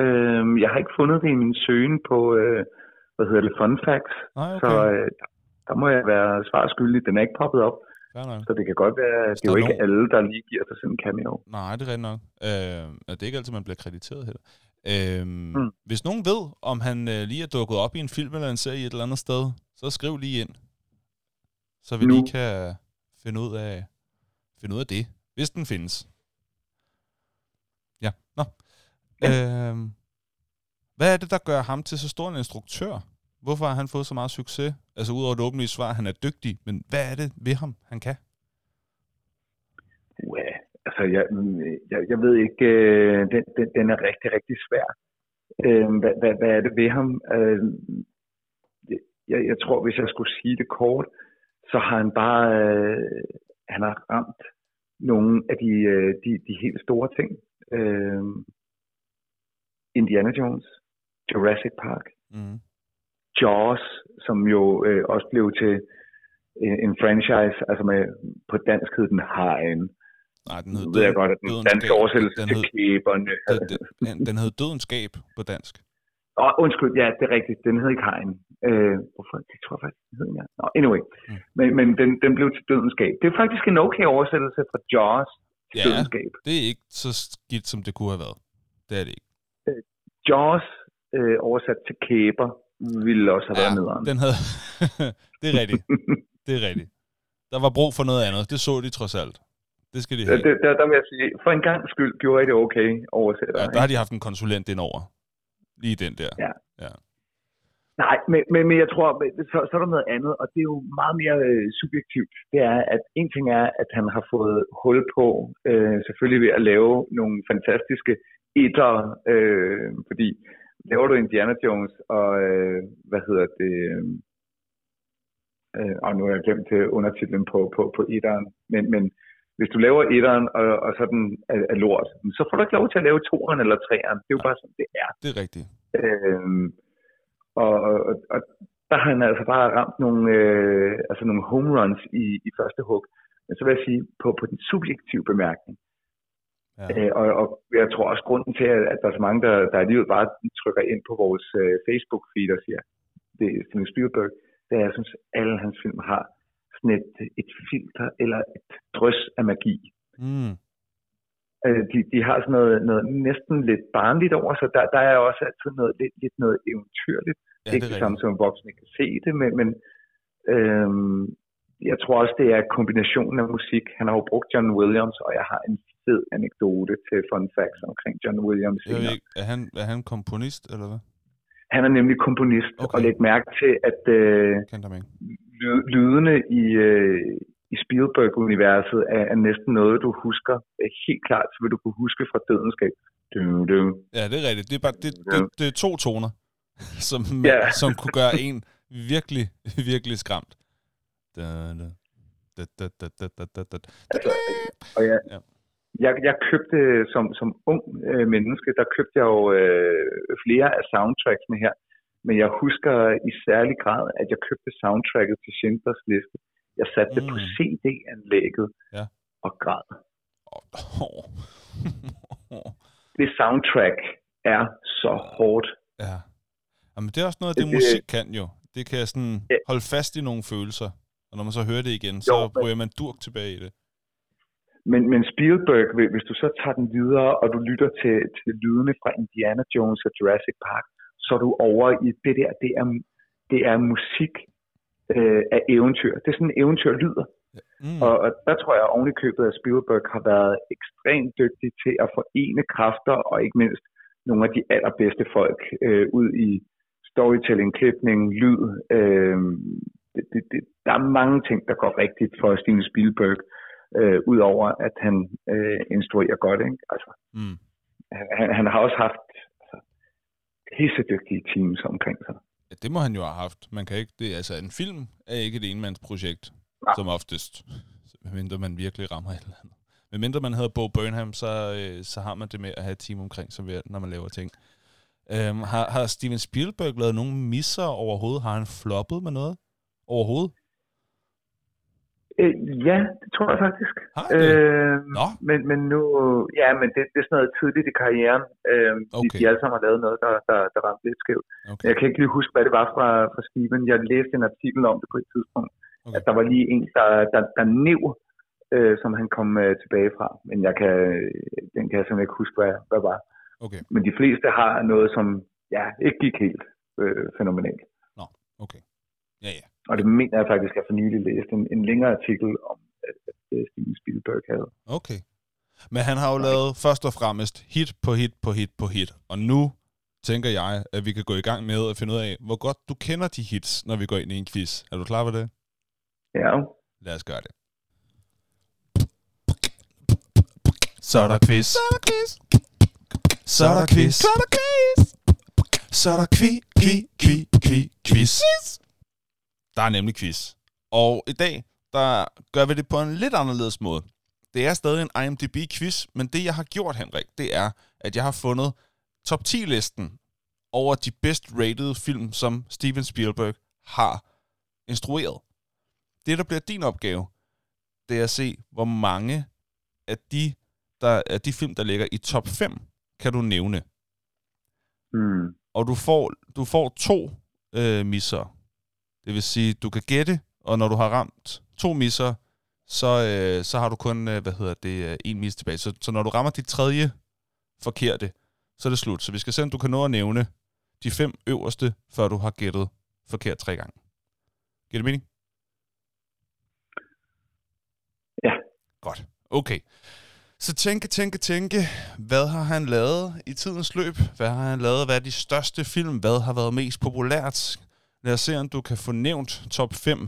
Øhm, jeg har ikke fundet det i min søgen på, øh, hvad hedder det, fun facts. Nej, okay. Så øh, der må jeg være svarskyldig. Den er ikke poppet op. Så det kan godt være, at det er jo ikke nogen... alle, der lige giver sig sådan en cameo. Nej, det er rigtigt nok. Øh, det er ikke altid, man bliver krediteret heller. Øh, mm. Hvis nogen ved, om han øh, lige er dukket op i en film eller en serie et eller andet sted, så skriv lige ind. Så vi nu. lige kan finde ud af, finde ud af det, hvis den findes. Ja, nå. Ja. Øh, hvad er det, der gør ham til så stor en instruktør? Hvorfor har han fået så meget succes? Altså udover det åbenlige svar, han er dygtig, men hvad er det ved ham, han kan? Altså jeg, jeg, jeg ved ikke, øh, den, den, den er rigtig, rigtig svær. Øh, hvad, hvad, hvad er det ved ham? Øh, jeg, jeg tror, hvis jeg skulle sige det kort, så har han bare, øh, han har ramt nogle af de, øh, de, de helt store ting. Øh, Indiana Jones, Jurassic Park, mm. Jaws, som jo øh, også blev til en, en franchise, altså med, på dansk hed den Hajen. Nej, den hed ved jeg godt, at den danske oversættelse den til kæberne. Den, den, den hed Dødenskab på dansk. Åh, oh, undskyld, ja, det er rigtigt. Den hed ikke Hajen. Øh, hvorfor? Det tror jeg faktisk, den hed ja. Nå, anyway. Mm. Men, men den, den blev til Dødenskab. Det er faktisk en okay oversættelse fra Jaws til ja, Dødenskab. det er ikke så skidt, som det kunne have været. Det er det ikke. Øh, Jaws øh, oversat til kæber ville også have ja, været nederen. Den havde... [laughs] det er rigtigt. [laughs] det er rigtigt. Der var brug for noget andet. Det så de trods alt. Det skal de have. Der, der, der vil jeg sige, for en gang skyld gjorde I det okay oversætter. Ja, der har de haft en konsulent indover. Lige den der. Ja. ja. Nej, men, men, men jeg tror, så, så er der noget andet, og det er jo meget mere øh, subjektivt. Det er, at en ting er, at han har fået hul på, øh, selvfølgelig ved at lave nogle fantastiske etter, øh, fordi laver du Indiana Jones og, øh, hvad hedder det, øh, og nu har jeg glemt øh, undertitlen på, på, på etteren, men, men hvis du laver etteren, og, og sådan er, er lort, så får du ikke lov til at lave toeren eller treeren. Det er jo bare sådan, det er. Det er rigtigt. Øhm, og, og, og der har han altså bare ramt nogle, øh, altså nogle home runs i, i første hug. Men så vil jeg sige, på, på den subjektive bemærkning, ja. øh, og, og jeg tror også grunden til, at der er så mange, der, der alligevel bare trykker ind på vores øh, Facebook-feed og siger, det er Steven Spielberg, det er, jeg synes, alle hans film har sådan et, et filter eller et drøs af magi. Mm. Øh, de, de har sådan noget, noget næsten lidt barnligt over sig. Der, der er også altid noget, lidt, lidt noget eventyrligt. Ja, ikke det er det samme som voksne kan se det, men, men øhm, jeg tror også, det er kombinationen af musik. Han har jo brugt John Williams, og jeg har en fed anekdote til fun facts omkring John Williams. Jeg ved ikke, er han, er han komponist, eller hvad? Han er nemlig komponist, okay. og læg mærke til, at øh, lydene i, øh, i Spielberg-universet er, er næsten noget, du husker. Øh, helt klart, så vil du kunne huske fra Dødenskab. Du. Ja, det er rigtigt. Det er, bare, det, det, det er to toner, [laughs] som, ja. som kunne gøre en virkelig, [laughs] virkelig skræmt. Da, da, da, da, da, da, da, da. Og ja, ja jeg, jeg købte som, som ung øh, menneske, der købte jeg jo øh, flere af soundtracksene her. Men jeg husker i særlig grad, at jeg købte soundtracket til Schindlers Liste. Jeg satte det på Mm. CD-anlægget Ja. og græd. [laughs] Det soundtrack er så hårdt. Ja. Jamen, det er også noget af det, Det- musik kan jo. Det kan sådan Ja. holde fast i nogle følelser. Og når man så hører det igen, så Jo, men- ryger man durk tilbage i det. Men, men Spielberg, hvis- du så tager den videre, og du lytter til, til lydene fra Indiana Jones og Jurassic Park, så er du over i det der, det er, det er musik øh, af eventyr. Det er sådan, eventyr lyder. Mm. Og, og der tror jeg oven i købet, at Spielberg har været ekstremt dygtig til at forene kræfter, og ikke mindst nogle af de allerbedste folk øh, ud i storytelling, klipning, lyd. Øh, det, det, det, der er mange ting, der går rigtigt for Steven Spielberg, øh, udover at han øh, instruerer godt. Ikke? Altså, Mm. han, han, har også haft altså, pissedygtige teams omkring sig. Ja, det må han jo have haft. Man kan ikke, det, altså, en film er ikke et enmandsprojekt, Nej. som oftest. Medmindre man virkelig rammer et eller andet. Medmindre man hedder Bo Burnham, så, øh, så har man det med at have et team omkring sig, når man laver ting. Øhm, har, har Steven Spielberg lavet nogen misser overhovedet? Har han floppet med noget? Overhovedet? Øh, ja, det tror jeg faktisk. Har det? Øh, Nå. men, men nu, ja, men det, det er sådan noget tidligt i karrieren. Øh, okay. de, de alle sammen har lavet noget, der, der, der ramte lidt skævt. Okay. Jeg kan ikke lige huske, hvad det var fra, fra Steven. Jeg læste en artikel om det på et tidspunkt. Okay. At der var lige en, der, der, der nev, øh, som han kom øh, tilbage fra. Men jeg kan, den kan jeg simpelthen ikke huske, hvad, hvad var. Okay, Men de fleste har noget, som ja, ikke gik helt øh, fænomenalt. okay. Ja, ja. Og det mener jeg faktisk, at jeg for nylig læste en, en længere artikel om, at, at øh, Steven Spielberg havde. Okay. Men han har jo lavet først og fremmest hit på hit på hit på hit. Og nu tænker jeg, at vi kan gå i gang med at finde ud af, hvor godt du kender de hits, når vi går ind i en quiz. Er du klar på det? Ja, Lad os gøre det. Så er der quiz. Så er der quiz. Så er der quiz. Så er der quiz. Så er der kvi, kvi, kvi, kvi, quiz. Der er nemlig quiz. Og i dag, der gør vi det på en lidt anderledes måde. Det er stadig en IMDb-quiz, men det jeg har gjort, Henrik, det er, at jeg har fundet top 10-listen over de bedst rated film, som Steven Spielberg har instrueret. Det, der bliver din opgave, det er at se, hvor mange af de, der, af de film, der ligger i top 5, kan du nævne. mm. Og du får, du får to øh, misser. Det vil sige, du kan gætte, og når du har ramt to misser, så, øh, så har du kun, øh, hvad hedder det, øh, en mis tilbage. Så, så når du rammer dit tredje forkerte, så er det slut. Så vi skal se, om du kan nå at nævne de fem øverste, før du har gættet forkert tre gange. Giver det mening? Ja. Godt. Okay. Så tænke, tænke, tænke. Hvad har han lavet i tidens løb? Hvad har han lavet? Hvad er de største film? Hvad har været mest populært? Lad os se, om du kan få nævnt top 5.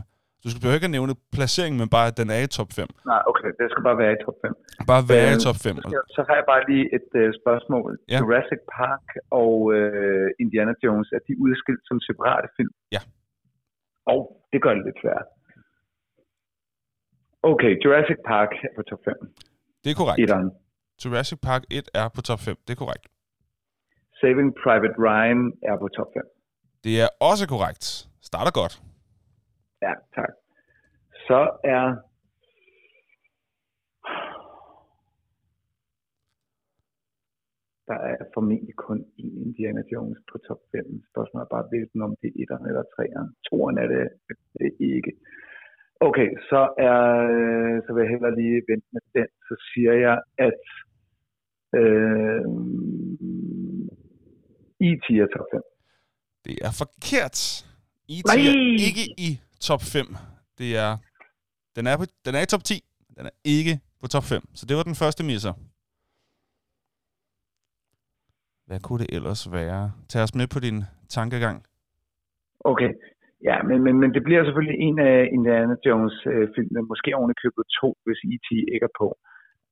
Du skal ikke at nævne placeringen, men bare, at den er i top 5. Nej, okay, det skal bare være i top 5. Bare være i Øh, top 5. Så, skal- så har jeg bare lige et øh, spørgsmål. Ja. Jurassic Park og øh, Indiana Jones, er de udskilt som separate film? Ja. Og det gør det lidt svært. Okay, Jurassic Park er på top 5. Det er korrekt. Etteren. Jurassic Park 1 er på top 5. Det er korrekt. Saving Private Ryan er på top 5. Det er også korrekt. Starter godt. Ja, tak. Så er... Der er formentlig kun én Indiana Jones på top 5. Spørgsmålet er bare, hvilken om det er etteren eller treeren. Toeren er det, det er ikke. Okay, så, er, så vil jeg heller lige vente med den. Så siger jeg, at øh, IT er top 5. Det er forkert. E.T. Er ikke i top 5. Det er, den, er på, den er i top 10. Den er ikke på top 5. Så det var den første misser. Hvad kunne det ellers være? Tag os med på din tankegang. Okay, ja, men, men, men det bliver selvfølgelig en af Indiana Jones øh, filmene, måske oven købet to, hvis E.T. ikke er på.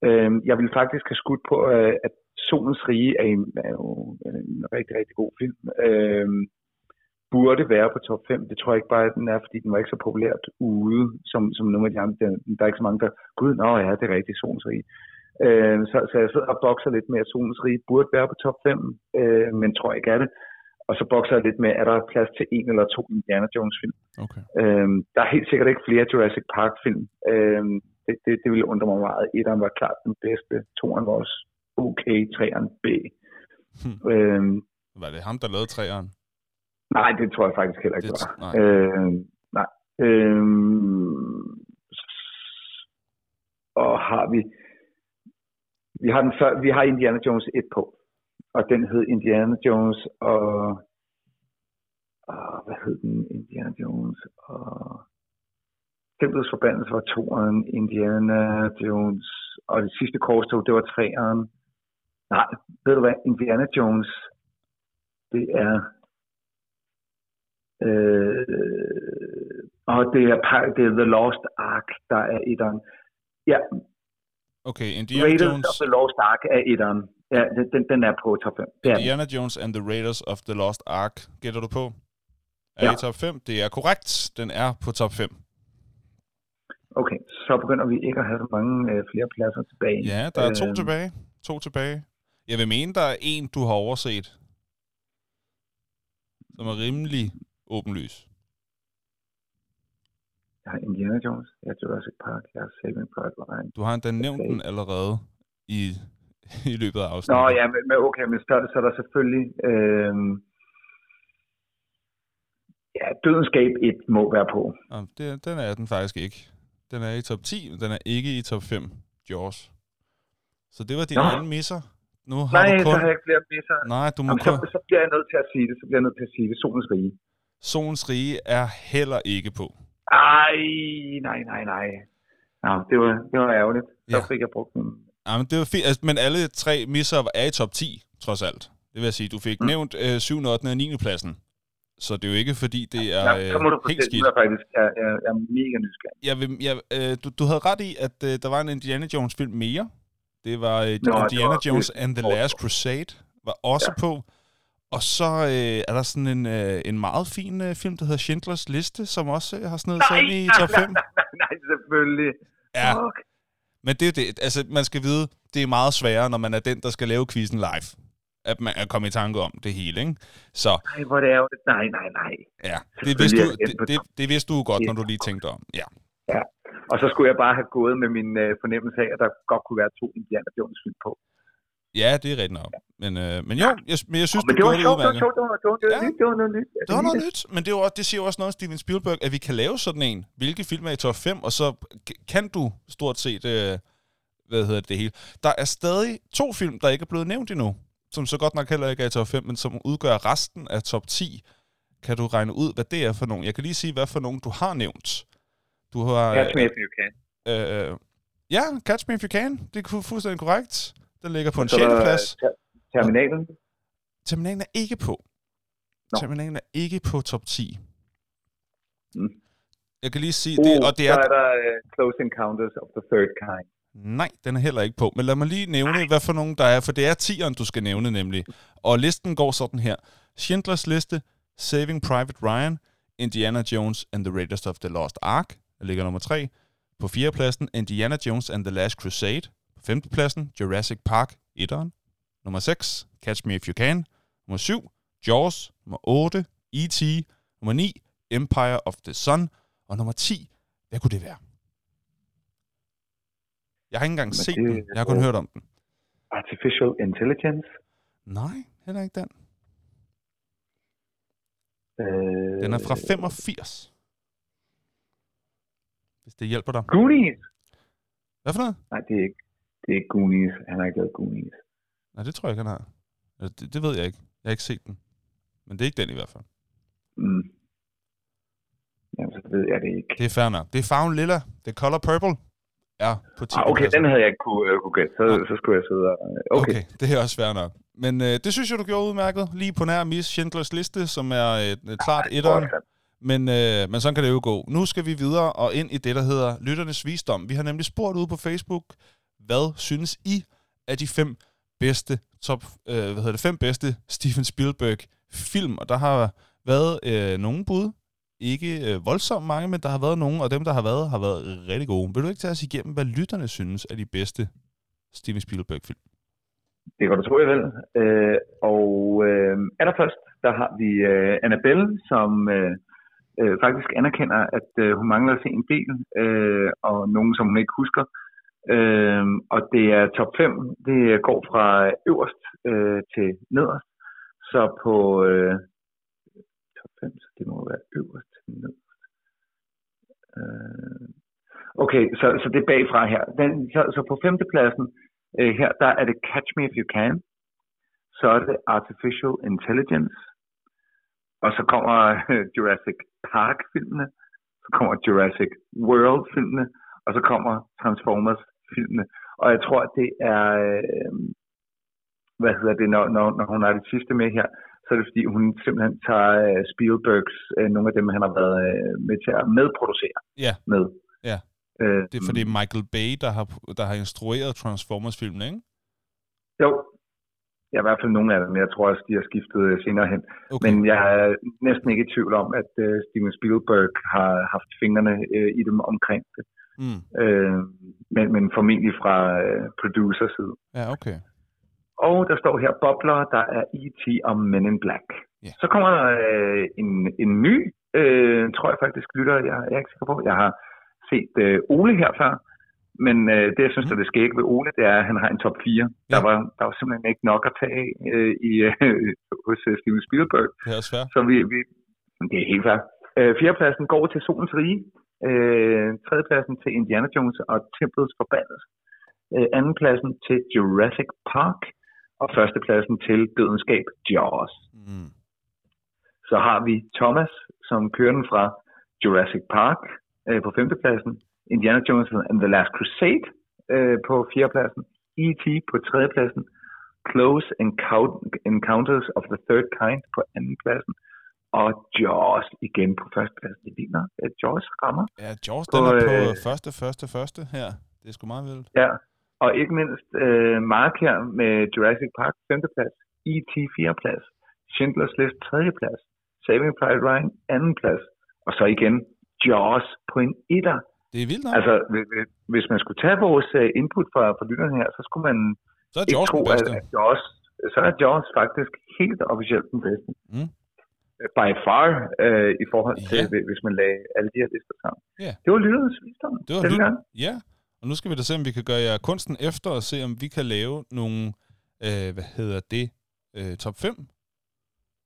Øh, jeg vil faktisk have skudt på, øh, at Solens Rige er, en, er jo en rigtig, rigtig god film. Øh, burde være på top 5. Det tror jeg ikke bare, at den er, fordi den var ikke så populært ude, som, som nogle af de andre. Der, der er ikke så mange, der, gud, nå ja, det er rigtigt, Solens Rige. Øh, så, så jeg sidder og bokser lidt med, at Solens Rige burde være på top 5, øh, men tror ikke er det. Og så bokser jeg lidt med, er der plads til en eller to Indiana Jones film? Okay. Øhm, der er helt sikkert ikke flere Jurassic Park film. Øhm, det, det, det ville undre mig meget. Etteren var klart den bedste. Toeren var også okay. Treeren B. Hmm. Øhm, Var det ham, der lavede træeren? Nej, det tror jeg faktisk heller ikke Det- var. nej. Øhm, nej. Øhm, og har vi... Vi har, den før, vi har Indiana Jones 1 på. Og den hed Indiana Jones og... og hvad hed den? Indiana Jones og... Templets forbandelse var toeren, Indiana Jones, og det sidste korstog, det var treeren. Nej, ved du hvad, Indiana Jones, det er, øh, og det er, det er The Lost Ark, der er etteren. Ja, Okay, Indiana Raiders Jones, of the Lost Ark er etteren. Ja, den, den, er på top 5. Det den. Indiana Jones and the Raiders of the Lost Ark. Gætter du på? Er Ja. i top 5? Det er korrekt. Den er på top 5. Okay, så begynder vi ikke at have så mange øh, flere pladser tilbage. Ja, der er to Øhm, tilbage. To tilbage. Jeg vil mene, der er en, du har overset. Som er rimelig åbenlys. Jeg har Indiana Jones, jeg har Jurassic Park, jeg har Saving Private Ryan. Du har endda nævnt den allerede i, [laughs] i løbet af Nå afsnittet. ja, men, okay, men så, er der- så er der selvfølgelig... Øh, ja, Dødens Gab 1 må være på. Nå, det, den er den faktisk ikke. Den er i top 10, men den er ikke i top 5. Jaws. Så det var din Nå. anden misser. Nu har Nej, du kun... så har jeg ikke flere misser. Nej, du må Jamen, kun... så, så bliver jeg nødt til at sige det. Så bliver jeg nødt til at sige det. Solens rige. Solens Rige er heller ikke på. Ej, nej, nej, nej. Nå, det var, det var ærgerligt. Så Ja. fik jeg brugt den. Jamen, det var fint. Altså, men alle tre misser er i top 10, trods alt. Det vil jeg sige, du fik mm. nævnt øh, 7., 8. og 9. pladsen. Så det er jo ikke, fordi det er Ja, øh, så må du helt fortælle skidt. mig faktisk. Jeg, jeg, jeg er mega nysgerrig. Jeg vil, jeg, øh, du, du havde ret i, at øh, der var en Indiana Jones-film mere. Det var øh, Nå, det Indiana var- Jones and the det- Last Crusade, var også ja. på. Og så øh, er der sådan en, øh, en meget fin øh, film, der hedder Schindlers Liste, som også øh, har snedet sig ind i top 5. [laughs] nej, nej, nej, selvfølgelig. Ja, Fuck. men det er det. Altså, man skal vide, det er meget sværere, når man er den, der skal lave quizzen live. At man er kommet i tanke om det hele, ikke? Så Nej, hvor det er jo... Nej, nej, nej. ja, det vidste, du, det, det, det vidste du godt, når du lige tænkte om. Ja. Ja. Og så skulle jeg bare have gået med min øh, fornemmelse af, at der godt kunne være to Indiana Jones film på. Ja, det er rigtigt nok. Men, øh, men jo, jeg, men jeg synes, Men du det var det sjovt, det var sjovt, det var, det var, det var, Ja. nyt, det var noget nyt. Det var noget nyt, men det, også- det siger jo også noget Steven Spielberg, at vi kan lave sådan en. Hvilke film er i top 5, og så kan du stort set, øh, hvad hedder det, det hele. Der er stadig to film, der ikke er blevet nævnt endnu, som så godt nok heller ikke er i top 5, men som udgør resten af top 10. Kan du regne ud, hvad det er for nogen? Jeg kan lige sige, hvad for nogen du har nævnt. Du har... Catch me if you can. Øh, ja, Catch Me If You Can. Det er fu- fuldstændig korrekt. Den ligger på en Så er der, 6. plads. Ter- Terminalen. Terminalen er ikke på. Nå. Terminalen er ikke på top 10. Mm. Jeg kan lige sige Uh, det, og det så er... er der uh, Close Encounters of the Third Kind. Nej, den er heller ikke på. Men lad mig lige nævne, hvad for nogen der er, for det er tieren, du skal nævne nemlig. Og listen går sådan her. Schindlers Liste, Saving Private Ryan, Indiana Jones and the Raiders of the Lost Ark, der ligger nummer 3. På fjerdepladsen, Indiana Jones and the Last Crusade. Femtepladsen, Jurassic Park 1'eren. Nummer 6, Catch Me If You Can. Nummer 7, Jaws. Nummer 8, E.T. Nummer 9, Empire of the Sun. Og nummer 10, hvad kunne det være? Jeg har ikke engang set den. Jeg har kun hørt om den. Artificial Intelligence. Nej, heller ikke den. Øh, Den er fra 85. Hvis det hjælper dig. Goonies. Hvad for noget? Nej, det er ikke, det er Goonies. Han har ikke lavet Goonies. Nej, det tror jeg ikke, han har. Eller, Det, det ved jeg ikke. Jeg har ikke set den. Men det er ikke den i hvert fald. Mm. Jamen, så ved jeg det ikke. Det er fair nok. Det er farven lilla. Det er color purple. Ja, på 10. Ah, okay, den havde jeg ikke kunne, uh, kunne gætte. Så, så skulle jeg sidde og... Okay. Okay, det er også fair nok. Men øh, det synes jeg, du gjorde udmærket. Lige på nær Miss Schindlers liste, som er et klart etteren. Men, øh, men sådan kan det jo gå. Nu skal vi videre og ind i det, der hedder Lytternes Visdom. Vi har nemlig spurgt ude på Facebook, hvad synes I er de fem bedste top, øh, hvad hedder det, fem bedste Steven Spielberg film, og der har været øh, nogle bud. Ikke øh, voldsomt mange, men der har været nogle, og dem, der har været, har været rigtig gode. Vil du ikke tage os igennem, hvad lytterne synes er de bedste Steven Spielberg-film? Det kan du tro, jeg vil. Øh, og øh, allerførst, der har vi øh, Annabelle, som øh, øh, faktisk anerkender, at øh, hun mangler at se en del, øh, og nogen, som hun ikke husker. Øh, Øhm, og det er top 5. Det går fra øverst øh, til nederst. Så på øh, top 5, så det må være øverst til nederst. Øh, okay, så, så det er bagfra her. Den, så, så på femtepladsen, øh, her, der er det Catch Me If You Can. Så er det Artificial Intelligence. Og så kommer øh, Jurassic Park-filmene. Så kommer Jurassic World-filmene. Og så kommer Transformers Transformers-filmene. Og jeg tror, det er... Øh, hvad hedder det, når, når, når hun har det sidste med her, så er det fordi, hun simpelthen tager øh, Spielbergs, øh, nogle af dem, han har været øh, med til at medproducere Ja. med. Ja. Øh, Det er fordi Michael Bay, der har, der har instrueret Transformers-filmen, ikke? Jo, ja, i hvert fald nogle af dem. Jeg tror også, de har skiftet øh, senere hen. Okay. Men jeg er næsten ikke i tvivl om, at øh, Steven Spielberg har haft fingrene øh, i dem omkring det. Mm. Øh, men, men formentlig fra øh, producer-side. Ja, okay. Og der står her bobler, der er E.T. og Men in Black. Ja. Så kommer der øh, en, en ny, øh, tror jeg faktisk, lytter, jeg, jeg er ikke sikker på. Jeg har set øh, Ole her før, men øh, det, jeg synes, Mm. der er det skægge ved Ole, det er, at han har en top 4. Ja. Der, var, der var simpelthen ikke nok at tage øh, i, øh, [laughs] hos øh, Steven Spielberg. Det er også fair. Så vi, vi det er helt fair. Øh, fjerdepladsen går til Solens Rige. Øh, tredjepladsen til Indiana Jones og Templets Forbandelse. Øh, andenpladsen til Jurassic Park. Og førstepladsen til Dødenskab Jaws. Mm. Så har vi Thomas, som kører den fra Jurassic Park øh, på femtepladsen. Indiana Jones and the Last Crusade øh, på fjerdepladsen. E.T. på tredjepladsen. Close Encou- Encounters of the Third Kind på andenpladsen. Og Jaws igen på førstepladsen. Det ligner, at Jaws rammer. Ja, Jaws, På, den er på øh, første, første, første her. Det er sgu meget vildt. Ja. Og ikke mindst øh, Mark her med Jurassic Park femteplads. E.T. fjerdeplads. Schindlers List tredjeplads. Saving Private Ryan andenplads. Og så igen Jaws på en etter. Det er vildt nok. Altså, hvis- man skulle tage vores øh, input fra, fra lytterne her, så skulle man så er ikke Jaws tro, den at, at Jaws, så er Jaws faktisk helt officielt den bedste. Mm. By far, øh, i forhold til, Ja. hvis man lagde alle de her lister sammen. Ja. Det var lytternes visdom. Det var denne gang. Ja, og nu skal vi da se, om vi kan gøre jer kunsten efter og se, om vi kan lave nogle, øh, hvad hedder det, øh, top 5,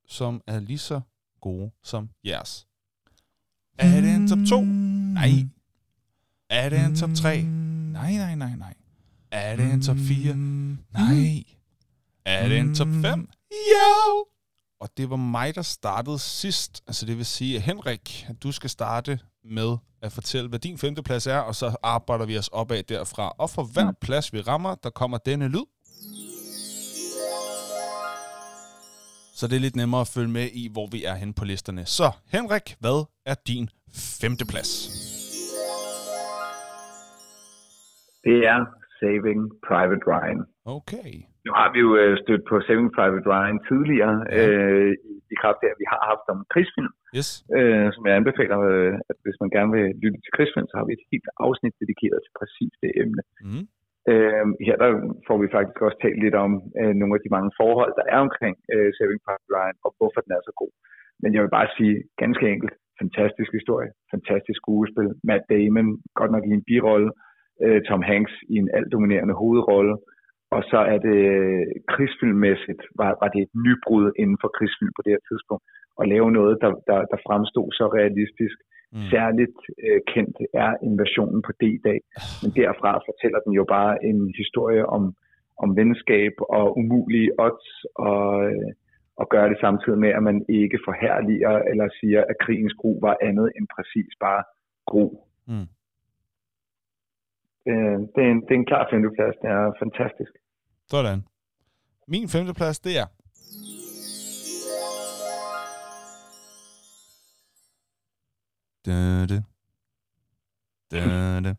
som er lige så gode som jeres. Er det en top 2? Nej. Er det en top 3? Nej, nej, nej, nej. Er det en top 4? Nej. Er det en top 5? Jo! Og det var mig, der startede sidst. Altså det vil sige, at Henrik, du skal starte med at fortælle, hvad din femteplads er, og så arbejder vi os opad derfra. Og for hver plads, vi rammer, der kommer denne lyd. så det er lidt nemmere at følge med i, hvor vi er hen på listerne. Så Henrik, hvad er din femte plads? Det er Saving Private Ryan. Okay. Nu har vi jo øh, stødt på Saving Private Ryan tidligere, ja. øh, i, kraft af, at vi har haft om krigsfilm, Yes. øh, som jeg anbefaler, øh, at hvis man gerne vil lytte til krigsfilm, så har vi et helt afsnit dedikeret til præcis det emne. Mm. Øh, her der får vi faktisk også talt lidt om øh, nogle af de mange forhold, der er omkring øh, Saving Private Ryan, og hvorfor den er så god. Men jeg vil bare sige, ganske enkelt, fantastisk historie, fantastisk skuespil, Matt Damon, godt nok i en birolle, øh, Tom Hanks i en altdominerende hovedrolle, og så er det øh, krigsfilmmæssigt, var, var det et nybrud inden for krigsfilm på det her tidspunkt, at lave noget, der, der, der fremstod så realistisk. Mm. Særligt øh, kendt er invasionen på D-dag, men derfra fortæller den jo bare en historie om, om venskab og umulige odds, og, øh, og gør det samtidig med, at man ikke forhærliger eller siger, at krigens gru var andet end præcis bare gru. Mm. Øh, det, er en, det er en klar femteplads. Det er fantastisk. Sådan. Min femteplads, det er... Da, da. Da, da.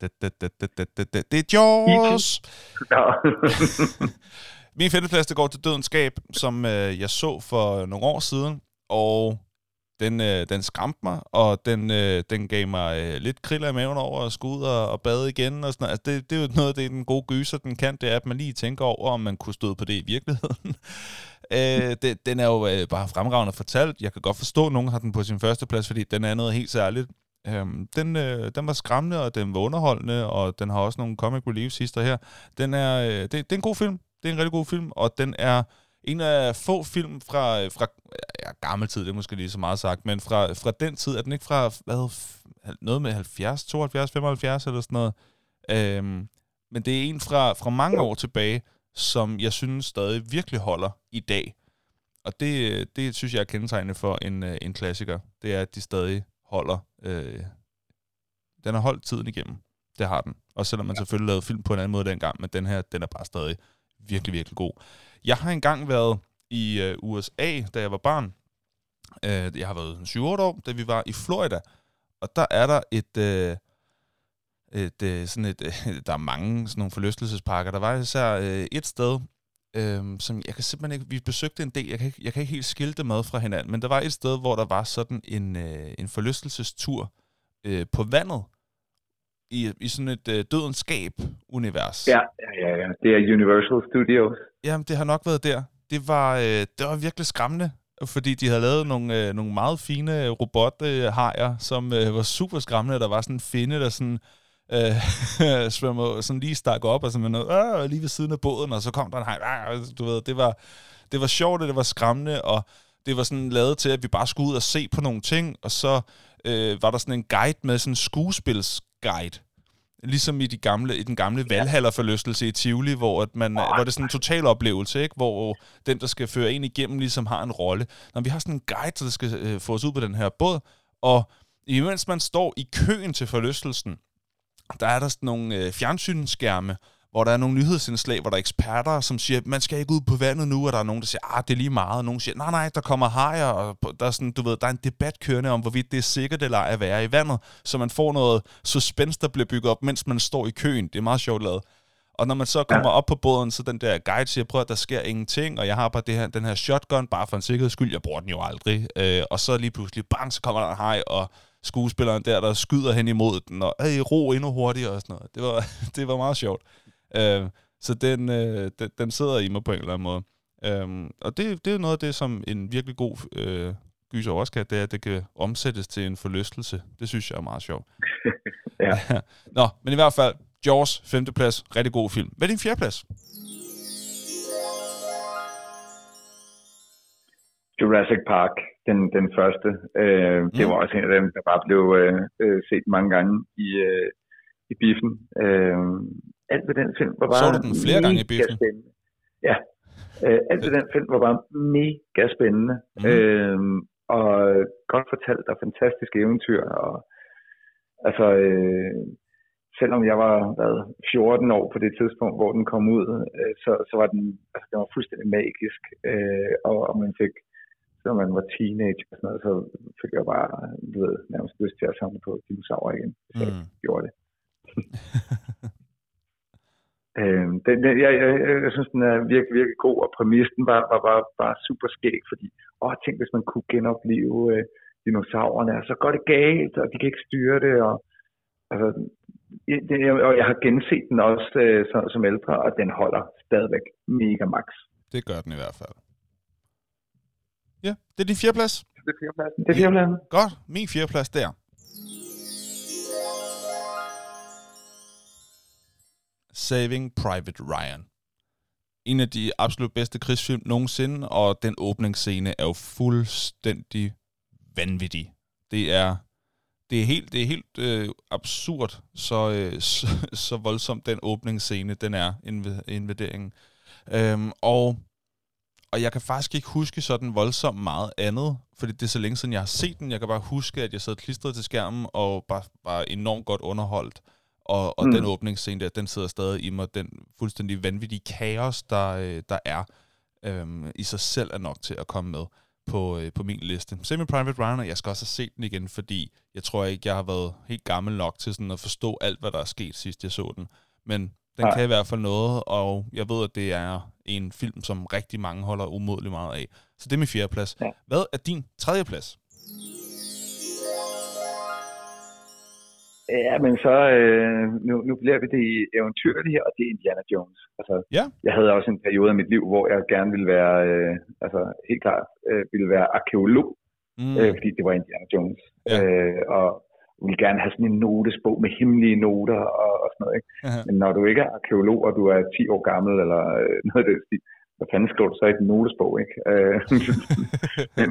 Da, da, da, da, da, da, da. Det er Jaws! [laughs] Min femteplads, det går til Dødens Skab, som øh, jeg så for nogle år siden, og den, øh, den skræmte mig, og den, øh, den gav mig øh, lidt kriller i maven over at skulle ud og, og bade igen. Og sådan noget. Altså, det, det er jo noget af det, den gode gyser, den kan, det er, at man lige tænker over, om man kunne støde på det i virkeligheden. [laughs] øh, det, den er jo øh, bare fremragende fortalt. Jeg kan godt forstå, at nogen har den på sin første plads, fordi den er noget helt særligt. Øhm, den, øh, den var skræmmende, og den var underholdende, og den har også nogle comic relief sister her. Den er, øh, det, det er en god film. Det er en rigtig god film, og den er en af få film fra, fra ja, gammel tid, det er måske lige så meget sagt, men fra, fra den tid, er den ikke fra, hvad, noget med 70, 72, 75 eller sådan noget. Øhm, men det er en fra, fra mange år tilbage, som jeg synes stadig virkelig holder i dag. Og det, det synes jeg er kendetegnende for en, øh, en klassiker. Det er, at de stadig holder... Øh, den har holdt tiden igennem. Det har den. Og selvom man selvfølgelig lavede film på en anden måde dengang, men den her, den er bare stadig virkelig, virkelig god. Jeg har engang været i øh, USA, da jeg var barn. Øh, jeg har været 7-8 år, da vi var i Florida. Og der er der et... Øh, et, øh, sådan et, øh, [laughs] der er mange sådan nogle forlystelsesparker. Der var især øh, et sted, øh, som jeg kan simpelthen ikke... Vi besøgte en del, jeg kan, ikke, jeg kan ikke helt skille det med fra hinanden, men der var et sted, hvor der var sådan en, øh, en forlystelsestur øh, på vandet, i, i sådan et øh, dødens skab-univers. Ja, ja, ja, ja. Det er Universal Studios. Jamen, det har nok været der. Det var, øh, det var virkelig skræmmende, fordi de havde lavet nogle, øh, nogle meget fine øh, robothajer, som øh, var super skræmmende. Der var sådan en finde, der sådan, øh, [laughs] svømmer, sådan lige stak op, og sådan noget, øh, lige ved siden af båden, og så kom der en haj. Øh, du ved, det var, det var sjovt, og det var skræmmende, og det var sådan lavet til, at vi bare skulle ud og se på nogle ting, og så øh, var der sådan en guide med sådan en skuespilsguide, ligesom i, de gamle, i den gamle valhallerforlystelse i Tivoli, hvor, at man, hvor det er sådan en total oplevelse, ikke? hvor den, der skal føre en igennem, ligesom har en rolle. Når vi har sådan en guide, der skal øh, få os ud på den her båd, og imens man står i køen til forlystelsen, der er der sådan nogle øh, fjernsynsskærme, hvor der er nogle nyhedsindslag, hvor der er eksperter, som siger, man skal ikke ud på vandet nu, og der er nogen, der siger, ah, det er lige meget, og nogen siger, nej, nej, der kommer hajer, og der er sådan, du ved, der er en debat kørende om, hvorvidt det er sikkert eller ej at være i vandet, så man får noget suspense, der bliver bygget op, mens man står i køen. Det er meget sjovt lavet. Og når man så kommer op på båden, så den der guide siger, prøv at der sker ingenting, og jeg har bare det her, den her shotgun, bare for en sikkerheds skyld, jeg bruger den jo aldrig. Øh, og så lige pludselig, bang, så kommer der en hej, og skuespilleren der, der skyder hen imod den, og hey, ro endnu hurtigere og sådan noget. Det var, [laughs] det var meget sjovt. Øh, så den, øh, den, den sidder i mig på en eller anden måde. Øh, og det, det er noget af det, som en virkelig god øh, gyser også kan, det er, at det kan omsættes til en forlystelse. Det synes jeg er meget sjovt. [laughs] ja. [laughs] Nå, men i hvert fald, Jaws, femteplads, rigtig god film. Hvad er din fjerdeplads? Jurassic Park, den, den første. Øh, mm. Det var også en af dem, der bare blev øh, øh, set mange gange i, øh, i biffen. Øh, alt ved den film var bare Så du den flere gange i biffen? Spændende. Ja, øh, alt ved den film var bare mega spændende. Mm. Øh, og godt fortalt og fantastiske eventyr. Og, altså, øh, selvom jeg var hvad, 14 år på det tidspunkt, hvor den kom ud, øh, så, så var den, altså, den var fuldstændig magisk, øh, og, og man fik, så man var teenager og sådan noget, så fik jeg bare, du ved, nærmest lyst til at samle på dinosaurer igen, hvis mm. jeg gjorde det. [laughs] øh, den, den, jeg, jeg, jeg, jeg synes, den er virkelig, virkelig god, og præmissen var, var bare, bare super skæg, fordi, åh, tænk, hvis man kunne genopleve øh, dinosaurerne, og så går det galt, og de kan ikke styre det, og altså, det, og jeg har genset den også øh, som, som ældre, og den holder stadigvæk mega max. Det gør den i hvert fald. Ja, det er din fjerdeplads. Det er fjerdepladsen. Det er fjerdepladsen. Godt. Min fjerdeplads der. Saving Private Ryan. En af de absolut bedste krigsfilm nogensinde, og den åbningsscene er jo fuldstændig vanvittig. Det er det er helt, det er helt øh, absurd, så, øh, [laughs] så, så voldsomt den åbningsscene, den er, invaderingen. Øhm, og, og jeg kan faktisk ikke huske sådan voldsomt meget andet, fordi det er så længe siden, jeg har set den. Jeg kan bare huske, at jeg sad klistret til skærmen og bare var enormt godt underholdt. Og, og mm. den åbningsscene der, den sidder stadig i mig. Den fuldstændig vanvittige kaos, der, øh, der er, øhm, i sig selv er nok til at komme med på, øh, på min liste. Semi Private Ryan, og jeg skal også have set den igen, fordi jeg tror ikke, jeg har været helt gammel nok til sådan at forstå alt, hvad der er sket sidst jeg så den. Men den ja. kan i hvert fald noget, og jeg ved, at det er en film, som rigtig mange holder umådeligt meget af. Så det er min fjerde plads. Ja. Hvad er din tredje plads? Ja, men så øh, nu, nu bliver vi det eventyrlige, og det er Indiana Jones. Altså, ja. Jeg havde også en periode af mit liv, hvor jeg gerne ville være, øh, altså helt klart, øh, ville være arkeolog, mm. øh, fordi det var Indiana Jones. Ja. Øh, og ville gerne have sådan en notesbog med hemmelige noter og, og sådan noget. Ikke? Men når du ikke er arkeolog, og du er 10 år gammel, eller øh, [laughs] noget af det, hvad fanden skriver du så ikke en notesbog, ikke? Øh, [laughs] men,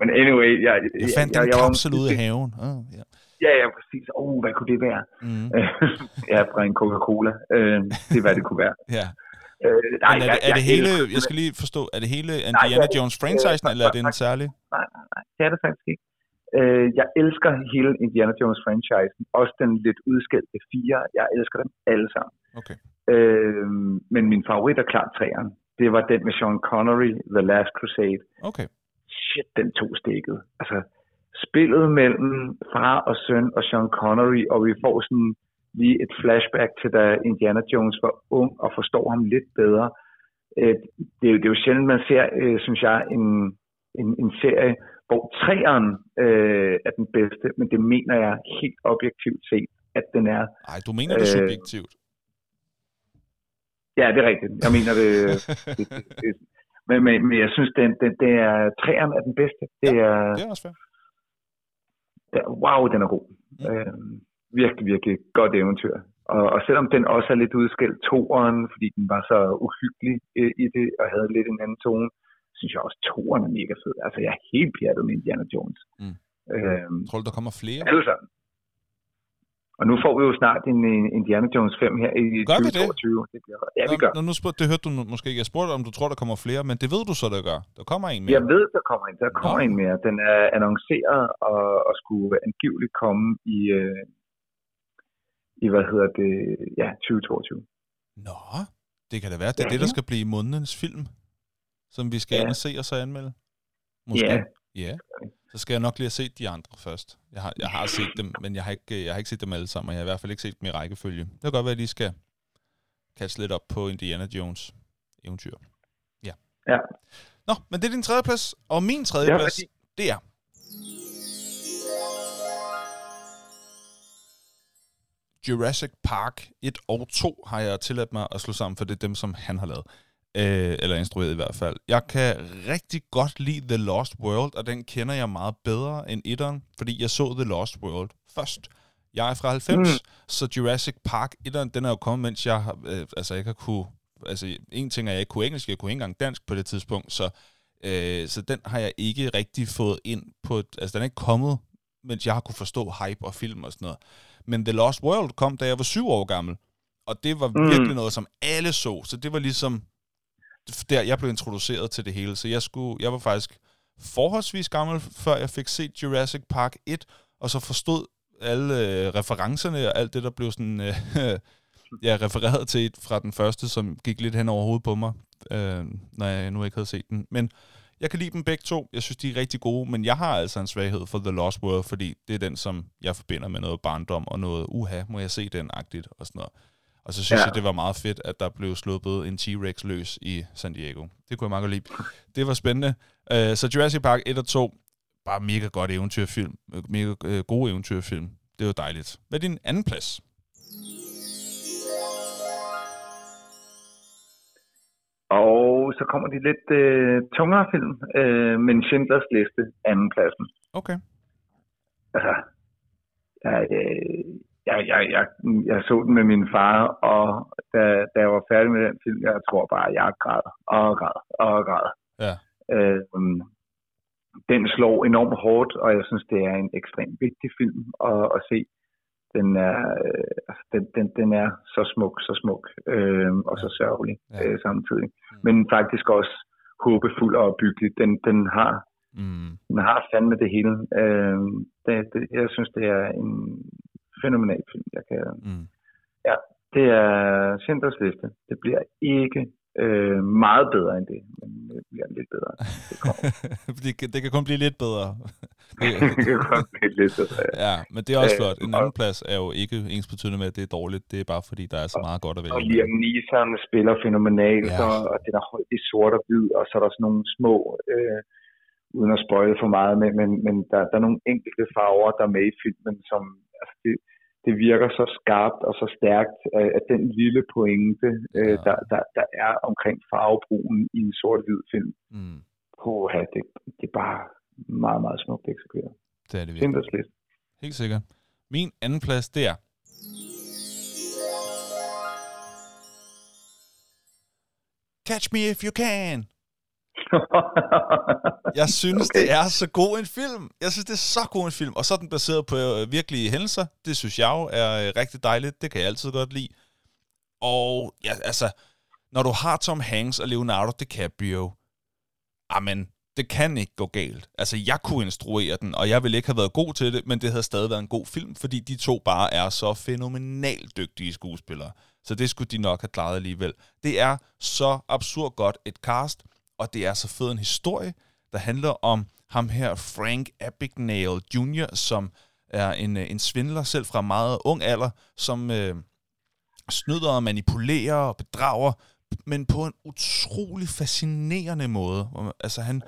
men anyway, jeg... Jeg fandt jeg, en jeg, kapsel ude i haven. Oh, yeah. Ja, ja, præcis. Åh, oh, hvad kunne det være? Mm. [laughs] ja, fra en Coca-Cola. Uh, det er, hvad det kunne være. ja. Uh, nej, Men er, det, er det hele, jeg skal lige forstå, er det hele Indiana nej, Jones franchisen, øh, eller er det en særlig? Nej, nej, nej, det er det faktisk ikke. Uh, jeg elsker hele Indiana Jones franchisen, også den lidt udskældte fire. Jeg elsker dem alle sammen. Okay. Uh, men min favorit er klart træeren. Det var den med Sean Connery, The Last Crusade. Okay. Shit, den tog stikket. Altså, spillet mellem far og søn og Sean Connery, og vi får sådan lige et flashback til da Indiana Jones var ung og forstår ham lidt bedre. Øh, det, er jo, det er jo sjældent, man ser, øh, synes jeg, en, en, en serie, hvor træeren øh, er den bedste, men det mener jeg helt objektivt set, at den er. Nej, du mener det øh, subjektivt. Ja, det er rigtigt. Jeg mener det, [laughs] det, det, det men, men, men jeg synes, den, den, det er, træeren er den bedste. Det ja, er, det er også fair wow, den er god. Mm. Øh, virkelig, virkelig godt eventyr. Og, og selvom den også er lidt udskilt toeren, fordi den var så uhyggelig øh, i det, og havde lidt en anden tone, synes jeg også, toeren er mega fed. Altså, jeg er helt pjattet med Indiana Jones. Mm. Øh, Tror du, der kommer flere? Alle sammen. Og nu får vi jo snart en, en Indiana Jones 5 her i gør 2022. Det? det bliver, ja, vi gør. Nå, nu spurgte, det hørte du måske ikke. Jeg spurgte, om du tror, der kommer flere, men det ved du så, der gør. Der kommer en mere. Jeg ved, der kommer en. Der kommer Nå. en mere. Den er annonceret og, og skulle angiveligt komme i, øh, i, hvad hedder det, ja, 2022. Nå, det kan da være. Det er ja, det, der skal blive månedens film, som vi skal ja. ind og se og så anmelde. Måske. Ja. Ja. Så skal jeg nok lige have set de andre først. Jeg har, jeg har set dem, men jeg har, ikke, jeg har ikke set dem alle sammen, og jeg har i hvert fald ikke set dem i rækkefølge. Det kan godt være, at jeg lige skal kaste lidt op på Indiana Jones eventyr. Ja. Ja. Nå, men det er din tredje plads, og min tredje ja, plads, det er... Jurassic Park 1 og 2 har jeg tilladt mig at slå sammen, for det er dem, som han har lavet øh, eller instrueret i hvert fald. Jeg kan rigtig godt lide The Lost World, og den kender jeg meget bedre end etteren, fordi jeg så The Lost World først. Jeg er fra 90, mm. så Jurassic Park 1'eren, den er jo kommet, mens jeg, har, øh, altså jeg kan kunne, altså en ting er, jeg ikke kunne engelsk, jeg kunne ikke engang dansk på det tidspunkt, så, øh, så den har jeg ikke rigtig fået ind på, et, altså den er ikke kommet, mens jeg har kunne forstå hype og film og sådan noget. Men The Lost World kom, da jeg var syv år gammel, og det var mm. virkelig noget, som alle så, så det var ligesom, der jeg blev introduceret til det hele. Så jeg, skulle, jeg var faktisk forholdsvis gammel, før jeg fik set Jurassic Park 1, og så forstod alle øh, referencerne og alt det, der blev sådan, øh, [laughs] ja, refereret til fra den første, som gik lidt hen over hovedet på mig, øh, når jeg nu ikke havde set den. Men jeg kan lide dem begge to. Jeg synes, de er rigtig gode, men jeg har altså en svaghed for The Lost World, fordi det er den, som jeg forbinder med noget barndom og noget, uha, må jeg se den-agtigt og sådan noget. Og så synes ja. jeg, det var meget fedt, at der blev sluppet en T-Rex løs i San Diego. Det kunne jeg meget godt lide. Det var spændende. Uh, så Jurassic Park 1 og 2, bare mega godt eventyrfilm. Mega uh, gode eventyrfilm. Det var dejligt. Hvad er din anden plads? Og så kommer de lidt øh, tungere film, øh, men Schindlers Liste, anden pladsen. Okay. Altså, jeg, øh, jeg, jeg, jeg, jeg så den med min far, og da, da jeg var færdig med den film, jeg tror bare, jeg græd og græd og græd. Ja. Øh, den slår enormt hårdt, og jeg synes, det er en ekstremt vigtig film at, at se. Den er, øh, altså, den, den, den er så smuk, så smuk, øh, og så sørgelig ja. øh, samtidig. Mm. Men faktisk også håbefuld og byggelig. Den, den har mm. den har fandme det hele. Øh, det, det, jeg synes, det er en fænomenal film. Jeg kan, mm. Ja, det er Schindlers Liste. Det bliver ikke øh, meget bedre end det, men det bliver lidt bedre. Det, [laughs] det, kan, det kan kun blive lidt bedre. det, [laughs] det kan kun blive lidt bedre, ja. ja. men det er også øh, flot. En anden plads er jo ikke ens betydende med, at det er dårligt. Det er bare fordi, der er så meget godt at vælge. Og Liam Neeson spiller fænomenalt, ja. og, og det er højt i sort og hvid, og så er der sådan nogle små... Øh, uden at spoile for meget, men, men, men der, der er nogle enkelte farver, der er med i filmen, som altså det, det virker så skarpt og så stærkt, at den lille pointe, øh, ja. der, der, der er omkring farvebrugen i en sort-hvid film, mm. på, det, det er bare meget, meget smukt eksekveret. Det er det virkelig. Helt sikkert. Min anden plads, det er Catch Me If You Can [laughs] jeg synes, okay. det er så god en film. Jeg synes, det er så god en film. Og så er den baseret på øh, virkelige hændelser. Det synes jeg jo er øh, rigtig dejligt. Det kan jeg altid godt lide. Og ja, altså, når du har Tom Hanks og Leonardo DiCaprio, amen, det kan ikke gå galt. Altså, jeg kunne instruere den, og jeg ville ikke have været god til det, men det havde stadig været en god film, fordi de to bare er så fænomenalt dygtige skuespillere. Så det skulle de nok have klaret alligevel. Det er så absurd godt et cast, og det er så fed en historie, der handler om ham her, Frank Abagnale Jr., som er en, øh, en svindler selv fra meget ung alder, som øh, snyder og manipulerer og bedrager, men på en utrolig fascinerende måde. Altså han,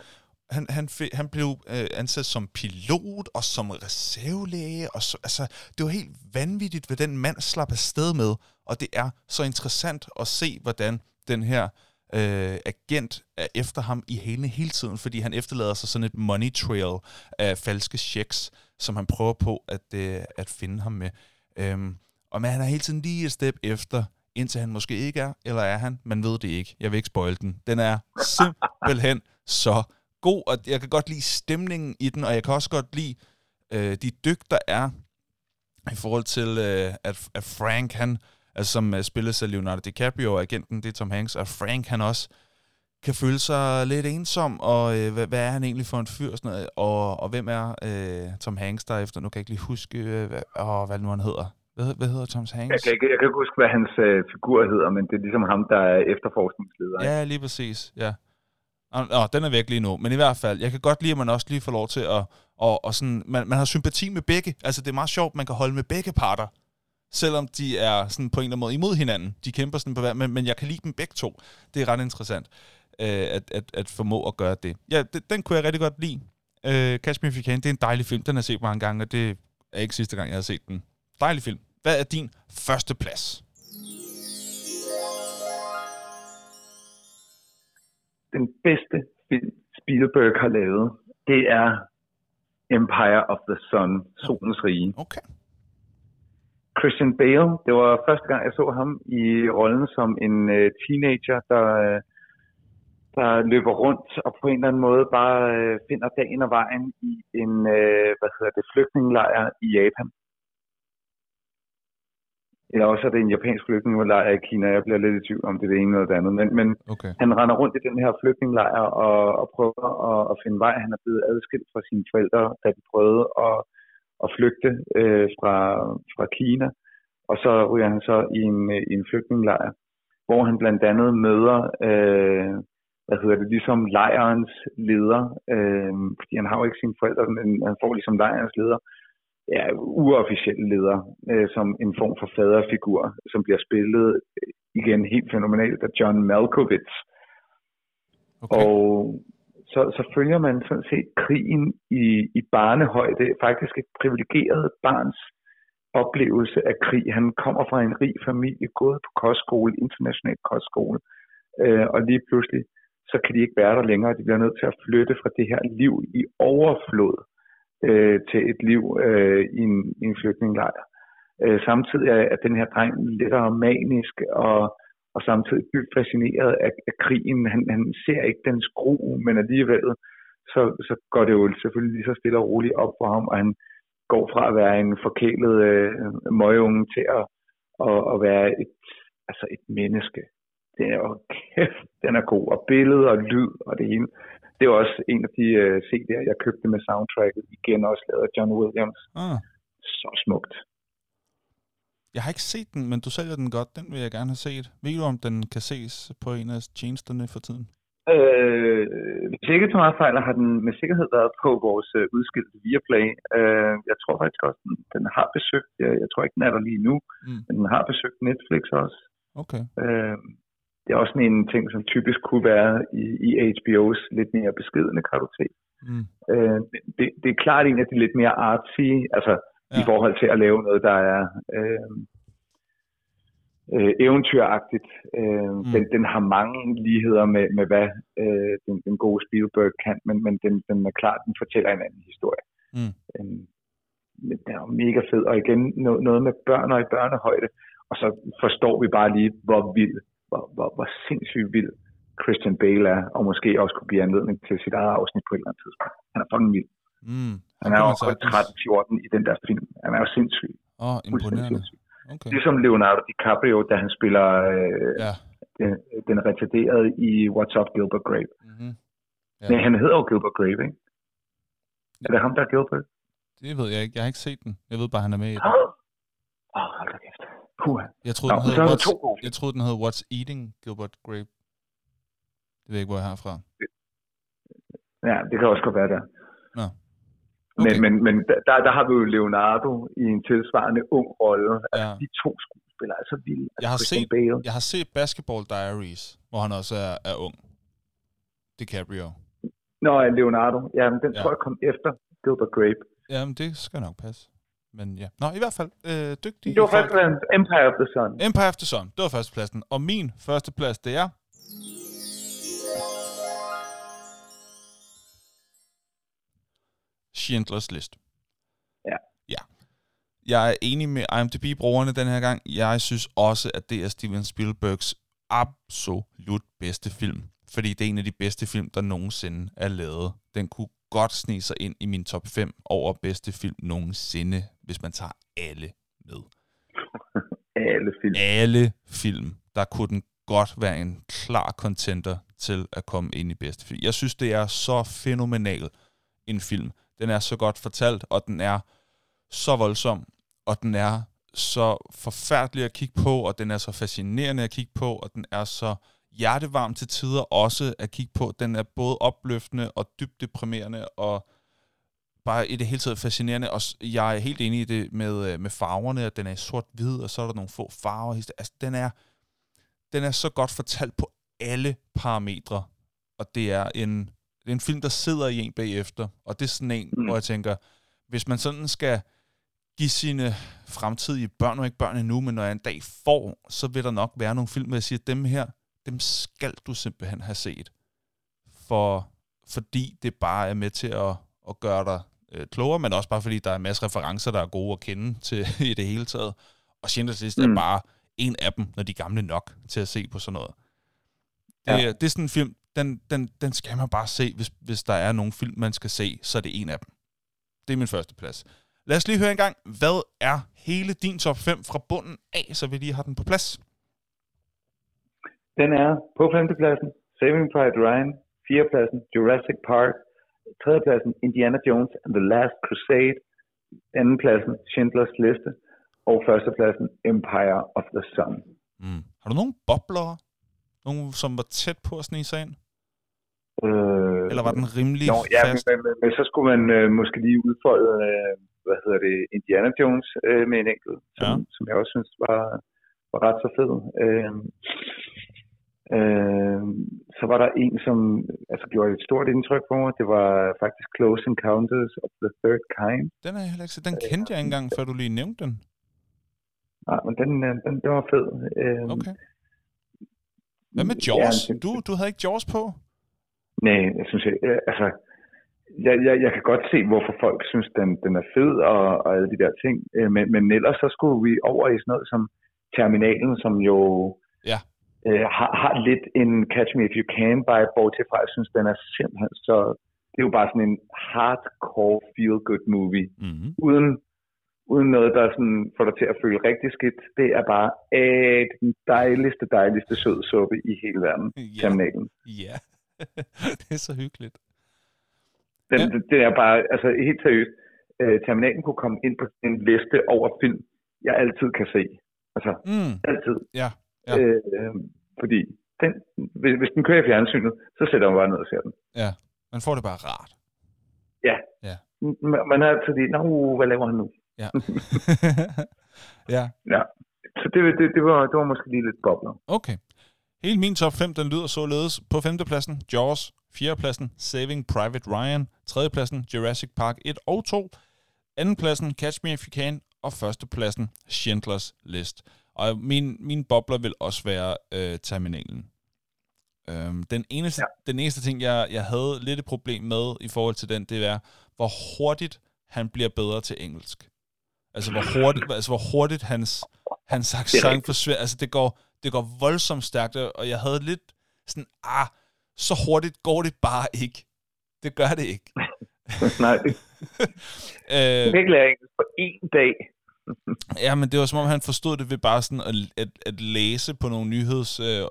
han, han, han blev øh, ansat som pilot og som reservelæge. Og så, altså, det var helt vanvittigt, hvad den mand slap afsted med. Og det er så interessant at se, hvordan den her øh, agent er efter ham i hele, hele tiden, fordi han efterlader sig sådan et money trail af falske checks, som han prøver på at, øh, at finde ham med. Øhm, og man, han er hele tiden lige et step efter, indtil han måske ikke er, eller er han? Man ved det ikke. Jeg vil ikke spoil den. Den er simpelthen [laughs] så god, og jeg kan godt lide stemningen i den, og jeg kan også godt lide øh, de dyk, der er i forhold til, øh, at, at Frank, han altså som uh, spilles af Leonardo DiCaprio, og agenten, det er Tom Hanks, og Frank, han også kan føle sig lidt ensom, og øh, hvad, hvad er han egentlig for en fyr, sådan noget, og, og hvem er øh, Tom Hanks der efter, nu kan jeg ikke lige huske, øh, hvad, åh, hvad nu han hedder. Hvad, hvad hedder Tom Hanks? Jeg kan, ikke, jeg kan ikke huske, hvad hans øh, figur hedder, men det er ligesom ham, der er efterforskningsleder. Ja, lige præcis, ja. Nå, den er væk lige nu, men i hvert fald, jeg kan godt lide, at man også lige får lov til at, og, og sådan, man, man har sympati med begge, altså det er meget sjovt, man kan holde med begge parter, selvom de er sådan på en eller anden måde imod hinanden. De kæmper sådan på hver, men, men jeg kan lide dem begge to. Det er ret interessant, øh, at, at, at formå at gøre det. Ja, det, den kunne jeg rigtig godt lide. Øh, You Can, det er en dejlig film. Den har jeg set mange gange, og det er ikke sidste gang, jeg har set den. Dejlig film. Hvad er din første plads? Den bedste film, Spielberg har lavet, det er Empire of the Sun, Solens Rige. Okay. Christian Bale. Det var første gang, jeg så ham i rollen som en uh, teenager, der, uh, der løber rundt og på en eller anden måde bare uh, finder dagen og vejen i en uh, hvad hedder det, flygtningelejr i Japan. Eller også er det en japansk flygtningelejr i Kina. Jeg bliver lidt i tvivl om det er det ene eller det andet. Men, men okay. han render rundt i den her flygtningelejr og, og prøver at, at finde vej. Han er blevet adskilt fra sine forældre, da de prøvede at at flygte øh, fra, fra Kina, og så ryger han så i en, i en flygtningelejr, hvor han blandt andet møder, øh, hvad hedder det, ligesom lejrens leder, øh, fordi han har jo ikke sine forældre, men han får ligesom lejrens leder, ja, uofficielle leder, øh, som en form for faderfigur, som bliver spillet øh, igen helt fænomenalt af John Malkovich. Okay. Og så, så følger man sådan set krigen i, i barnehøjde, faktisk et privilegeret barns oplevelse af krig. Han kommer fra en rig familie, gået på kostskole, international kostskole, øh, og lige pludselig, så kan de ikke være der længere. De bliver nødt til at flytte fra det her liv i overflod øh, til et liv øh, i, en, i en flygtningelejr. Øh, samtidig er, er den her dreng lettere manisk og, og samtidig dybt fascineret af, af krigen. Han, han ser ikke den skru, men alligevel så, så går det jo selvfølgelig lige så stille og roligt op for ham, og han går fra at være en forkælet øh, møgeunge til at, at, at være et, altså et menneske. Det er jo kæft, den er god. Og billede og lyd og det hele. Det er også en af de uh, CD'er, jeg købte med soundtracket. Igen også lavet af John Williams. Ah. Så smukt. Jeg har ikke set den, men du sælger den godt. Den vil jeg gerne have set. Ved du, om den kan ses på en af tjenesterne for tiden? Øh, hvis ikke tager meget fejl, har den med sikkerhed været på vores øh, udskilte Viaplay. Øh, jeg tror faktisk også, den, den har besøgt, jeg, jeg tror ikke, den er der lige nu, mm. men den har besøgt Netflix også. Okay. Øh, det er også en ting, som typisk kunne være i, i HBO's lidt mere beskedende kartotek. Mm. Øh, det, det er klart en af de lidt mere artsy, altså ja. i forhold til at lave noget, der er... Øh, øh, eventyragtigt. Øh, mm. den, den har mange ligheder med, med hvad øh, den, den gode Spielberg kan, men, men den, den er klart, den fortæller en anden historie. Mm. Øh, men den er mega fed, og igen no, noget med børn og i børnehøjde, og så forstår vi bare lige, hvor vild, hvor, hvor, hvor sindssygt vild Christian Bale er, og måske også kunne blive anledning til sit eget afsnit på et eller andet tidspunkt. Han er fucking vild. Mm. Han er jo også 13-14 i den der film. Han er jo sindssyg. Åh, oh, imponerende. Sindssyg. Okay. Ligesom Leonardo DiCaprio, da han spiller øh, ja. den, den retarderede i What's Up Gilbert Grape. Mm-hmm. Ja. Nej, han hedder jo Gilbert Grape, ikke? Ja. Er det ham, der er Gilbert? Det ved jeg ikke. Jeg har ikke set den. Jeg ved bare, han er med i den. Åh, oh, hold da kæft. Puh. Jeg troede, Nå, den hed What's, jeg troede, den hed What's Eating Gilbert Grape. Det ved jeg ikke, hvor jeg har fra. Ja, det kan også godt være der. Nå. Okay. Men, men, men der, der har vi jo Leonardo i en tilsvarende ung rolle. Altså, ja. de to skuespillere er så vilde. Altså, jeg, har set, Bale. jeg har set Basketball Diaries, hvor han også er, er ung. DiCaprio. Nå, Leonardo. Ja, men den ja. tror jeg kom efter Gilbert Grape. Jamen, det skal nok passe. Men ja. Nå, i hvert fald øh, dygtig. Det var faktisk Empire of the Sun. Empire of the Sun. Det var førstepladsen. Og min førsteplads, det er Schindlers List. Ja. Ja. Jeg er enig med IMDb-brugerne den her gang. Jeg synes også, at det er Steven Spielbergs absolut bedste film. Fordi det er en af de bedste film, der nogensinde er lavet. Den kunne godt snige sig ind i min top 5 over bedste film nogensinde, hvis man tager alle med. [laughs] alle film. Alle film. Der kunne den godt være en klar contender til at komme ind i bedste film. Jeg synes, det er så fænomenal en film. Den er så godt fortalt, og den er så voldsom, og den er så forfærdelig at kigge på, og den er så fascinerende at kigge på, og den er så hjertevarm til tider også at kigge på. Den er både opløftende og dybt deprimerende, og bare i det hele taget fascinerende. Og jeg er helt enig i det med, øh, med farverne, at den er sort-hvid, og så er der nogle få farver. Altså, den er, den er så godt fortalt på alle parametre, og det er en det er en film, der sidder i en bagefter, og det er sådan en, mm. hvor jeg tænker, hvis man sådan skal give sine fremtidige børn, og ikke børn endnu, men når jeg en dag får, så vil der nok være nogle film, hvor jeg siger, dem her, dem skal du simpelthen have set. For, fordi det bare er med til at, at gøre dig øh, klogere, men også bare fordi der er en masse referencer, der er gode at kende til [laughs] i det hele taget. Og Schindlers List mm. er bare en af dem, når de er gamle nok til at se på sådan noget. Det, ja. det er sådan en film, den, den, den skal man bare se, hvis, hvis der er nogle film, man skal se, så er det en af dem. Det er min første plads. Lad os lige høre en gang, hvad er hele din top 5 fra bunden af, så vi lige har den på plads? Den er på femtepladsen Saving Private Ryan, fjerdepladsen Jurassic Park, tredjepladsen Indiana Jones and the Last Crusade, andenpladsen Schindlers Liste, og førstepladsen Empire of the Sun. Mm. Har du nogle bobler? Nogle, som var tæt på at snige sig ind? Øh, Eller var den rimelig Nå, ja, fast? men, men, men så skulle man øh, måske lige udfolde, øh, hvad hedder det, Indiana Jones øh, med en enkelt, som, Ja. som jeg også synes var, var ret så fed. Øh, øh, så var der en, som altså, gjorde et stort indtryk på mig. Det var faktisk Close Encounters of the Third Kind. Den er jeg heller ikke. Den kendte jeg ikke engang, før du lige nævnte den. Nej, men den, øh, den, den var fed. Øh, Okay. Hvad med Jaws? Ja, Du, du havde ikke Jaws på? Nej, jeg synes ikke. øh, Altså, jeg, jeg, jeg kan godt se, hvorfor folk synes, den, den er fed og, og alle de der ting. Øh, Men, men ellers så skulle vi over i sådan noget som Terminalen, som jo Ja. øh, har, har lidt en Catch Me If You Can by, bortset fra, jeg synes, den er simpelthen så... Det er jo bare sådan en hardcore feel-good movie. Mm-hmm. Uden, uden noget, der sådan får dig til at føle rigtig skidt. Det er bare øh, den dejligste, dejligste søde suppe i hele verden. Ja. Terminalen. Ja. [laughs] det er så hyggeligt. Den, Ja. det, det er bare, altså helt seriøst, øh, Terminalen kunne komme ind på en liste over film, jeg altid kan se. Altså, Mm. altid. Ja, ja. Øh, fordi den, hvis, hvis den kører i fjernsynet, så sætter man bare ned og ser den. Ja. Man får det bare rart. Ja. Ja. Man har altid lige, nå, hvad laver han nu? Ja. [laughs] ja. Ja. Så det, det, det, var, det var måske lige lidt bobler. Okay. Hele min top 5, den lyder således. På femtepladsen, Jaws. Fjerdepladsen, Saving Private Ryan. Tredjepladsen, Jurassic Park 1 og 2. Andenpladsen, Catch Me If You Can. Og førstepladsen, Schindlers List. Og min, min bobler vil også være øh, Terminalen. Øhm, den, eneste, ja. den eneste ting, jeg, jeg havde lidt et problem med i forhold til den, det er, hvor hurtigt han bliver bedre til engelsk. Altså, hvor hurtigt, altså, hvor hurtigt hans, hans accent forsvinder. Altså, det går, det går voldsomt stærkt, og jeg havde lidt sådan, ah, så hurtigt går det bare ikke. Det gør det ikke. [laughs] Nej, [laughs] øh, kan ikke lære engelsk på én dag. [laughs] Ja, men det var som om, han forstod det ved bare sådan at, at, at læse på nogle nyheds... Øh,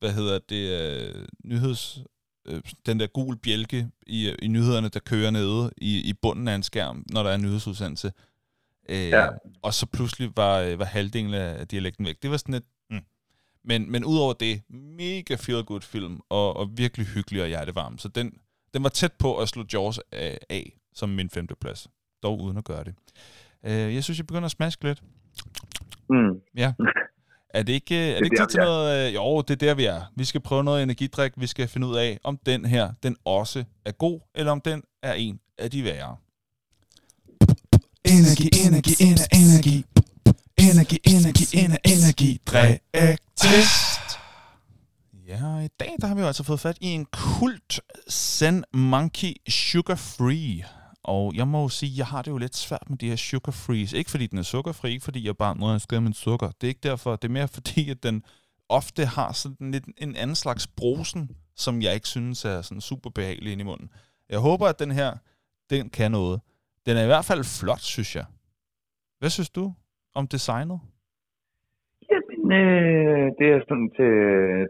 hvad hedder det? Øh, nyheds... Øh, den der gul bjælke i, i nyhederne, der kører nede i, i bunden af en skærm, når der er en nyhedsudsendelse. Øh, Ja. Og så pludselig var, øh, var halvdelen af dialekten væk. Det var sådan et... Mm. Men, men udover det, mega feel-good film, og, og virkelig hyggelig og hjertevarm. Så den, den var tæt på at slå Jaws af, af som min femte plads. Dog uden at gøre det. Øh, jeg synes, jeg begynder at smaske lidt. Mm. Ja. [laughs] Er det ikke, er det er ikke tid til noget? øh, Jo, det er der, vi er. Vi skal prøve noget energidrik. Vi skal finde ud af, om den her, den også er god, eller om den er en af de værre. Energi, energi, ener, energi. Energi, energi, ener, energi. Drik. Ja, og i dag der har vi jo altså fået fat i en kult Zen Monkey Sugar Free. Og jeg må jo sige, jeg har det jo lidt svært med de her sugar frees. Ikke fordi den er sukkerfri, ikke fordi jeg bare noget jeg skal med sukker. Det er ikke derfor. Det er mere fordi, at den ofte har sådan lidt en anden slags brosen, som jeg ikke synes er sådan super behagelig ind i munden. Jeg håber, at den her, den kan noget. Den er i hvert fald flot, synes jeg. Hvad synes du om designet? Jamen, øh, det er sådan til,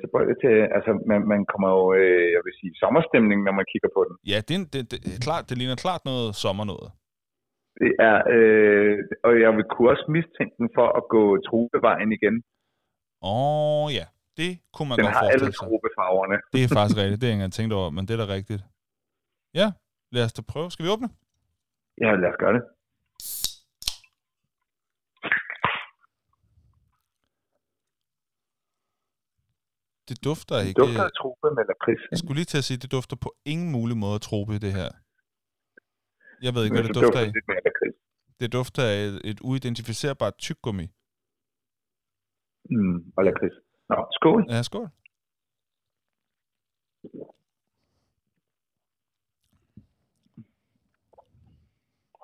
til, til altså man, man kommer jo, øh, jeg vil sige, sommerstemning, når man kigger på den. Ja, det, er det, det, er klart, det ligner klart noget sommer noget. Det er, øh, og jeg vil kunne også mistænke den for at gå trubevejen igen. Åh ja, det kunne man Den godt har alle forestille sig. trubefarverne. Det er faktisk [laughs] rigtigt, det har jeg ikke engang tænkt over, men det er da rigtigt. Ja, lad os da prøve. Skal vi åbne? Ja, lad os gøre det. Det dufter Det ikke... dufter af trube med lakrids. Jeg skulle lige til at sige, det dufter på ingen mulig måde af trope, det her. Jeg ved ikke, hvad det så dufter af. lidt lakrids. Det dufter af et, et uidentificerbart tyggegummi. Mm, og lakrids. Nå, skål. Ja, skål.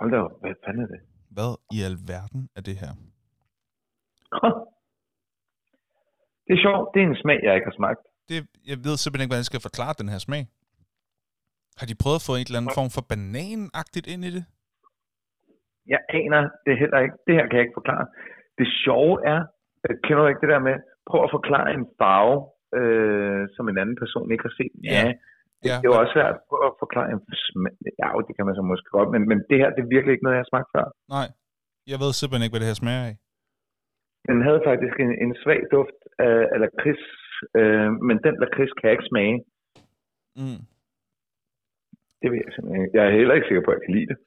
Hold da op, hvad fanden er det? Hvad i alverden er det her? Det er sjovt, det er en smag, jeg ikke har smagt. Det, jeg ved simpelthen ikke, hvordan jeg skal forklare den her smag. Har de prøvet at få en eller anden form for bananagtigt ind i det? Jeg aner det heller ikke. Det her kan jeg ikke forklare. Det sjove er, øh, kender du ikke det der med, prøv at forklare en farve, øh, som en anden person ikke har set. Ja, Ja. Ja, det er jo også svært at forklare. Ja, det kan man så måske godt, men, men det her, det er virkelig ikke noget, jeg har smagt før. Nej, jeg ved simpelthen ikke, hvad det her smager af. Den havde faktisk en, en svag duft af, af lakrids, øh, men den lakrids kan jeg ikke smage. Mm. Det ved jeg simpelthen ikke. Jeg er heller ikke sikker på, at jeg kan lide det.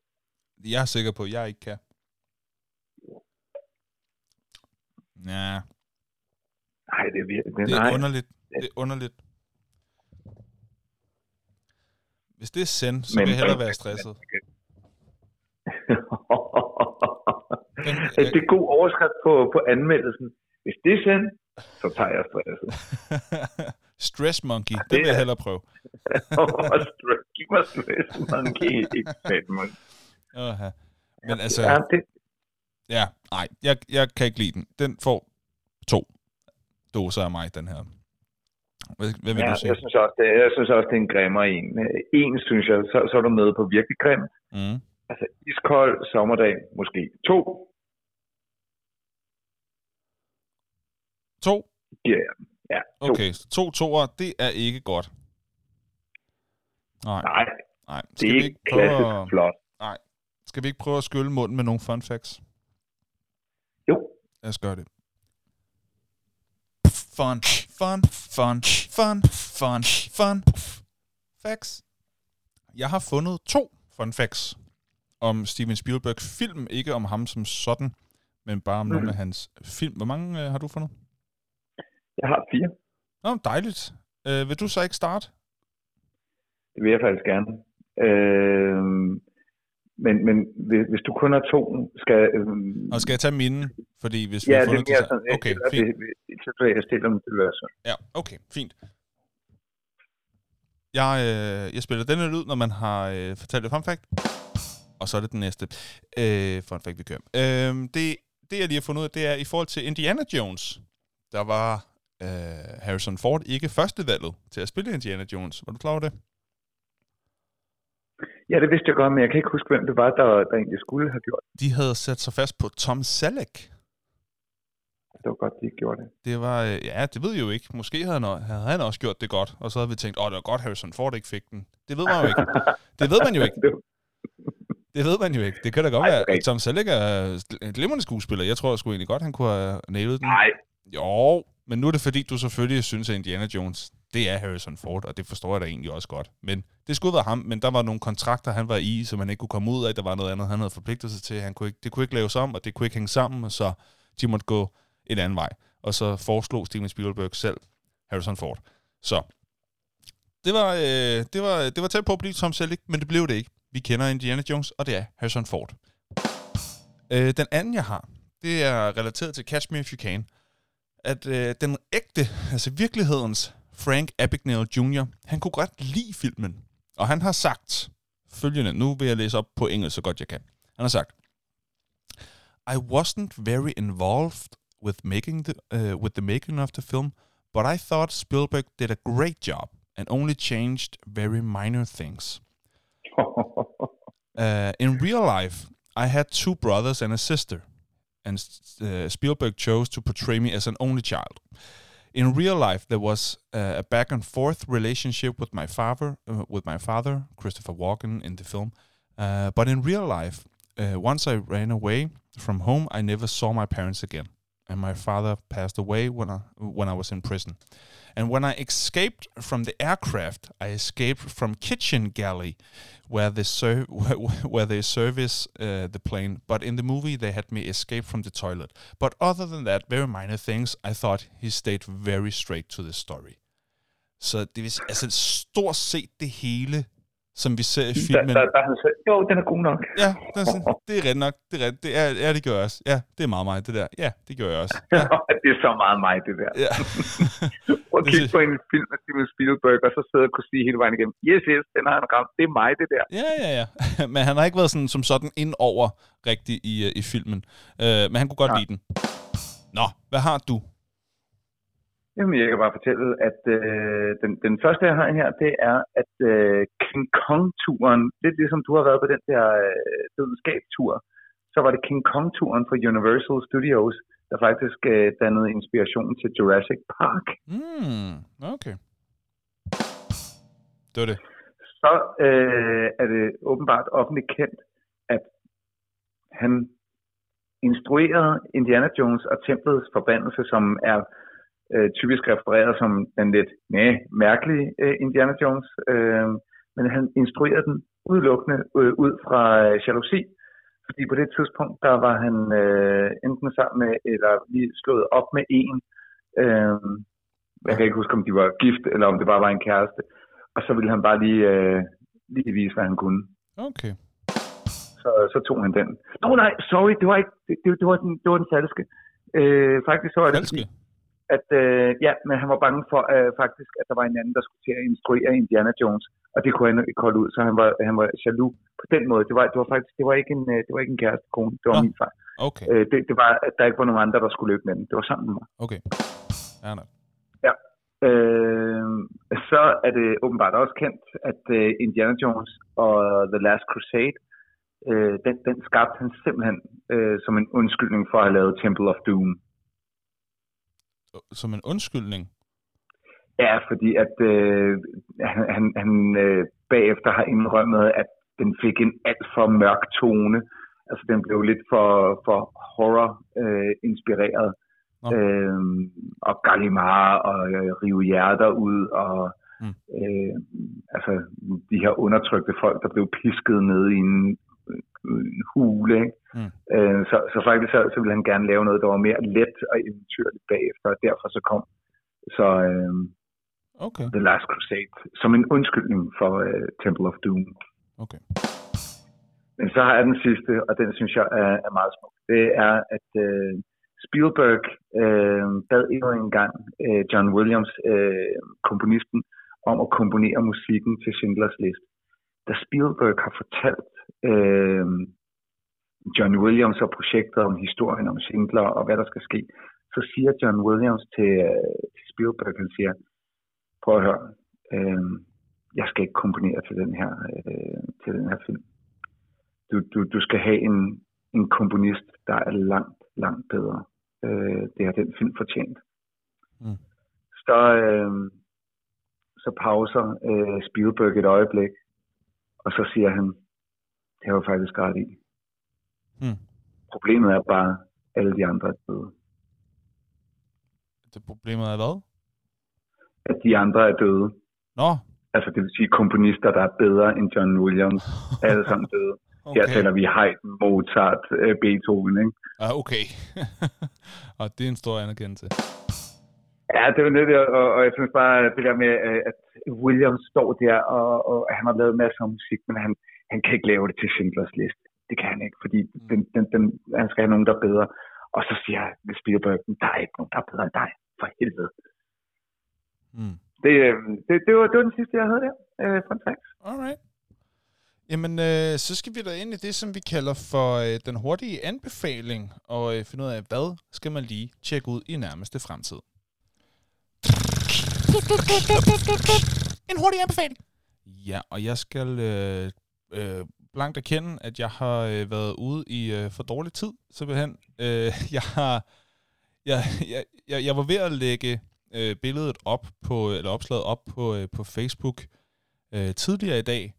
Jeg er sikker på, at jeg ikke kan. Ja, Nej, det er virkelig... det nej. er underligt. Det er underligt. Hvis det er send, så vil jeg hellere være stresset. [laughs] Den- det er god overskrift på, på anmeldelsen. Hvis det er send, så tager jeg stresset. [laughs] Stress Monkey, det vil jeg er- hellere prøve. [laughs] Giv mig stress, monkey. Ikke fedt, man. Åha. Men altså, Ja, det, ja, nej, jeg, jeg kan ikke lide den. Den får to doser af mig, den her. Hvad, hvad vil ja, du sige? jeg synes også, det, jeg synes også, det er en grimmer en. En, synes jeg, så, så er du med på virkelig grim. Mm. Altså iskold sommerdag, måske to, To? den. Ja, to. Okay, så to toer, det er ikke godt. Nej, Nej, nej. det Skal er vi ikke prøve klassisk at, flot. skal vi ikke prøve at skylle munden med nogle fun facts? Jo, Lad os gøre det. Fun, fun, fun, fun, fun, fun. Facts. Jeg har fundet to fun facts om Steven Spielberg film, ikke om ham som sådan, men bare om mm. nogle af hans film. Hvor mange øh, har du fundet? jeg har fire. Nå, dejligt. Øh, vil du så ikke starte? Det vil jeg faktisk gerne. Øh, men, men hvis, du kun har to, skal... Øh, Og skal jeg tage mine? Fordi hvis vi ja, har det er mere sådan... Okay, eller fint. Jeg, jeg stiller dem til løsning. Ja, okay, fint. Jeg, øh, jeg spiller denne lyd, når man har øh, fortalt et fun fact. Og så er det den næste øh, fun fact, vi kører. Øh, det, det, jeg lige har fundet ud af, det er i forhold til Indiana Jones. Der var øh, Harrison Ford ikke førstevalget til at spille Indiana Jones. Var du klar over det? Ja, det vidste jeg godt, men jeg kan ikke huske, hvem det var, der, der egentlig skulle have gjort det. De havde sat sig fast på Tom Selleck. Det var godt, de ikke gjorde det. Det var, øh, ja, det ved jeg jo ikke. Måske havde han, havde han også gjort det godt, og så havde vi tænkt, åh, det var godt, Harrison Ford ikke fik den. Det ved man jo ikke. [laughs] Det ved man jo ikke. Det- ved man jo ikke. Det kan da godt Nej, være, at Tom Selleck er en glimrende skuespiller. Jeg tror sgu egentlig godt, han kunne have nailet den. Nej, Jo, men nu er det fordi, du selvfølgelig synes, at Indiana Jones, det er Harrison Ford, og det forstår jeg da egentlig også godt. Men det skulle være ham, men der var nogle kontrakter, han var i, som han ikke kunne komme ud af. Der var noget andet, han havde forpligtet sig til. Han kunne ikke, det kunne ikke laves om, og det kunne ikke hænge sammen, så de måtte gå en anden vej. Og så foreslog Steven Spielberg selv Harrison Ford. Så det var, øh, det var, det var tæt på at blive Tom Selleck, men det blev det ikke. Vi kender Indiana Jones, og det er Harrison Ford. Øh, den anden, jeg har, det er relateret til Catch Me If You Can. At øh, den ægte, altså virkelighedens Frank Abagnale Jr., han kunne godt lide filmen. Og han har sagt følgende, nu vil jeg læse op på engelsk så godt jeg kan. Han har sagt, I wasn't very involved with making the, uh, with the making of the film, but I thought Spielberg did a great job and only changed very minor things. [laughs] Uh, in real life, I had two brothers and a sister, and uh, Spielberg chose to portray me as an only child. In real life, there was uh, a back and forth relationship with my father, uh, with my father, Christopher Walken, in the film. Uh, but in real life, uh, once I ran away from home, I never saw my parents again, and my father passed away when I when I was in prison. And when I escaped from the aircraft, I escaped from kitchen galley, where they ser- [laughs] where they service uh, the plane. But in the movie, they had me escape from the toilet. But other than that, very minor things. I thought he stayed very straight to the story. Så det vil altså stort set det hele, som vi ser i der, filmen. der, der, han sagde, jo, den er god nok. Ja, det er, sådan, det er rigtigt nok. Det er, det er, ja, det gør jeg også. Ja, det er meget mig, det der. Ja, det gør jeg også. Ja, [laughs] det er så meget mig, det der. ja. [laughs] Prøv at kigge på en film af Steven Spielberg, og så sidde og kunne sige hele vejen igennem, yes, yes, den har han ramt. Det er mig, det der. Ja, ja, ja. [laughs] Men han har ikke været sådan, som sådan ind over rigtig i, øh, i filmen. Uh, men han kunne godt Nej. lide den. Nå, hvad har du? Jamen, jeg kan bare fortælle, at øh, den, den første, jeg har her, det er, at øh, King Kong-turen, lidt ligesom du har været på den der øh, videnskabstur, så var det King Kong-turen fra Universal Studios, der faktisk øh, dannede inspiration til Jurassic Park. Hmm, okay. det var det. Så øh, er det åbenbart offentligt kendt, at han instruerede Indiana Jones og Templets forbandelse, som er øh, typisk refereret som den lidt næh, mærkelige øh, Indiana Jones. Øh, men han instruerede den udelukkende øh, ud fra øh, jalousi, fordi på det tidspunkt, der var han øh, enten sammen med, eller lige slået op med en. Øh, jeg kan ikke huske, om de var gift, eller om det bare var en kæreste. Og så ville han bare lige, øh, lige vise, hvad han kunne. Okay. Så, så tog han den. Nå nej, sorry, det var ikke, det, det, det var, den, det var den falske. Øh, faktisk så var det, Falske? At øh, ja, men han var bange for øh, faktisk, at der var en anden, der skulle til at instruere Indiana Jones, og det kunne han ikke holde ud, så han var, han var jaloux på den måde. Det var, det var faktisk, det var ikke en, øh, det var ikke en kæreste kone, det var Nå. min fejl. Okay, Øh, det, det var, at der ikke var nogen andre, der skulle løbe med den. Det var sådan, den var. okay. Ja, nej. Øh, så er det åbenbart også kendt, at øh, Indiana Jones og The Last Crusade, øh, den, den skabte han simpelthen øh, som en undskyldning for at have lavet Temple of Doom. Som en undskyldning. Ja, fordi at øh, han, han, øh, bagefter har indrømmet, at den fik en alt for mørk tone. Altså den blev lidt for, for horror-inspireret. Nå. Øh, og Gallimard og øh, rive hjerter ud og Mm. øh, altså de her undertrykte folk, der blev pisket ned i en hule. Ikke? Mm. Øh, så, så faktisk så, så ville han gerne lave noget, der var mere let og eventyrligt bagefter, og derfor så kom så øh, Okay, The Last Crusade som en undskyldning for øh, Temple of Doom. okay. Men så har jeg den sidste, og den synes jeg er, er meget smuk. Det er, at øh, Spielberg øh, bad endnu en gang øh, John Williams, øh, komponisten, om at komponere musikken til Schindlers List. Da Spielberg har fortalt øh, John Williams og projektet om historien om Schindler og hvad der skal ske, så siger John Williams til, øh, til Spielberg, han siger, prøv at høre, øh, jeg skal ikke komponere til den her, øh, til den her film. Du, du, du skal have en, en komponist, der er langt, langt bedre. Øh, det har den film fortjent. Mm. Så, øh, så pauser øh, Spielberg et øjeblik, og så siger han, det har jeg jo faktisk ret i. Mm. Problemet er bare, at alle de andre er døde. Det problemet er hvad? At de andre er døde. Nå, Altså det vil sige komponister, der er bedre end John Williams. [laughs] Alle sammen døde. Okay. Her taler vi Haydn, Mozart, øh, Beethoven. Ikke? Ah, okay. [laughs] og det er en stor anerkendelse. Ja, det var det, og, og jeg synes bare, at det der med, øh, at Williams står der, og, og han har lavet masser af musik, men han, han kan ikke lave det til Schindlers List. Det kan han ikke, fordi den, den, den, han skal have nogen, der er bedre. Og så siger Spielberg, der er ikke nogen, der er bedre end dig. For helvede. Mm. Det, øh, det, det, var, det var den sidste, jeg havde der. Øh, fun facts. Alright. Jamen, øh, så skal vi da ind i det, som vi kalder for øh, den hurtige anbefaling, og øh, finde ud af, hvad skal man lige tjekke ud i nærmeste fremtid. En hurtig anbefaling. Ja, og jeg skal øh, øh, blankt erkende, at jeg har øh, været ude i øh, for dårlig tid, simpelthen. Øh, [laughs] jeg har... Jeg, jeg, jeg, jeg var ved at lægge øh, billedet op på, eller opslaget op på, øh, på Facebook øh, tidligere i dag,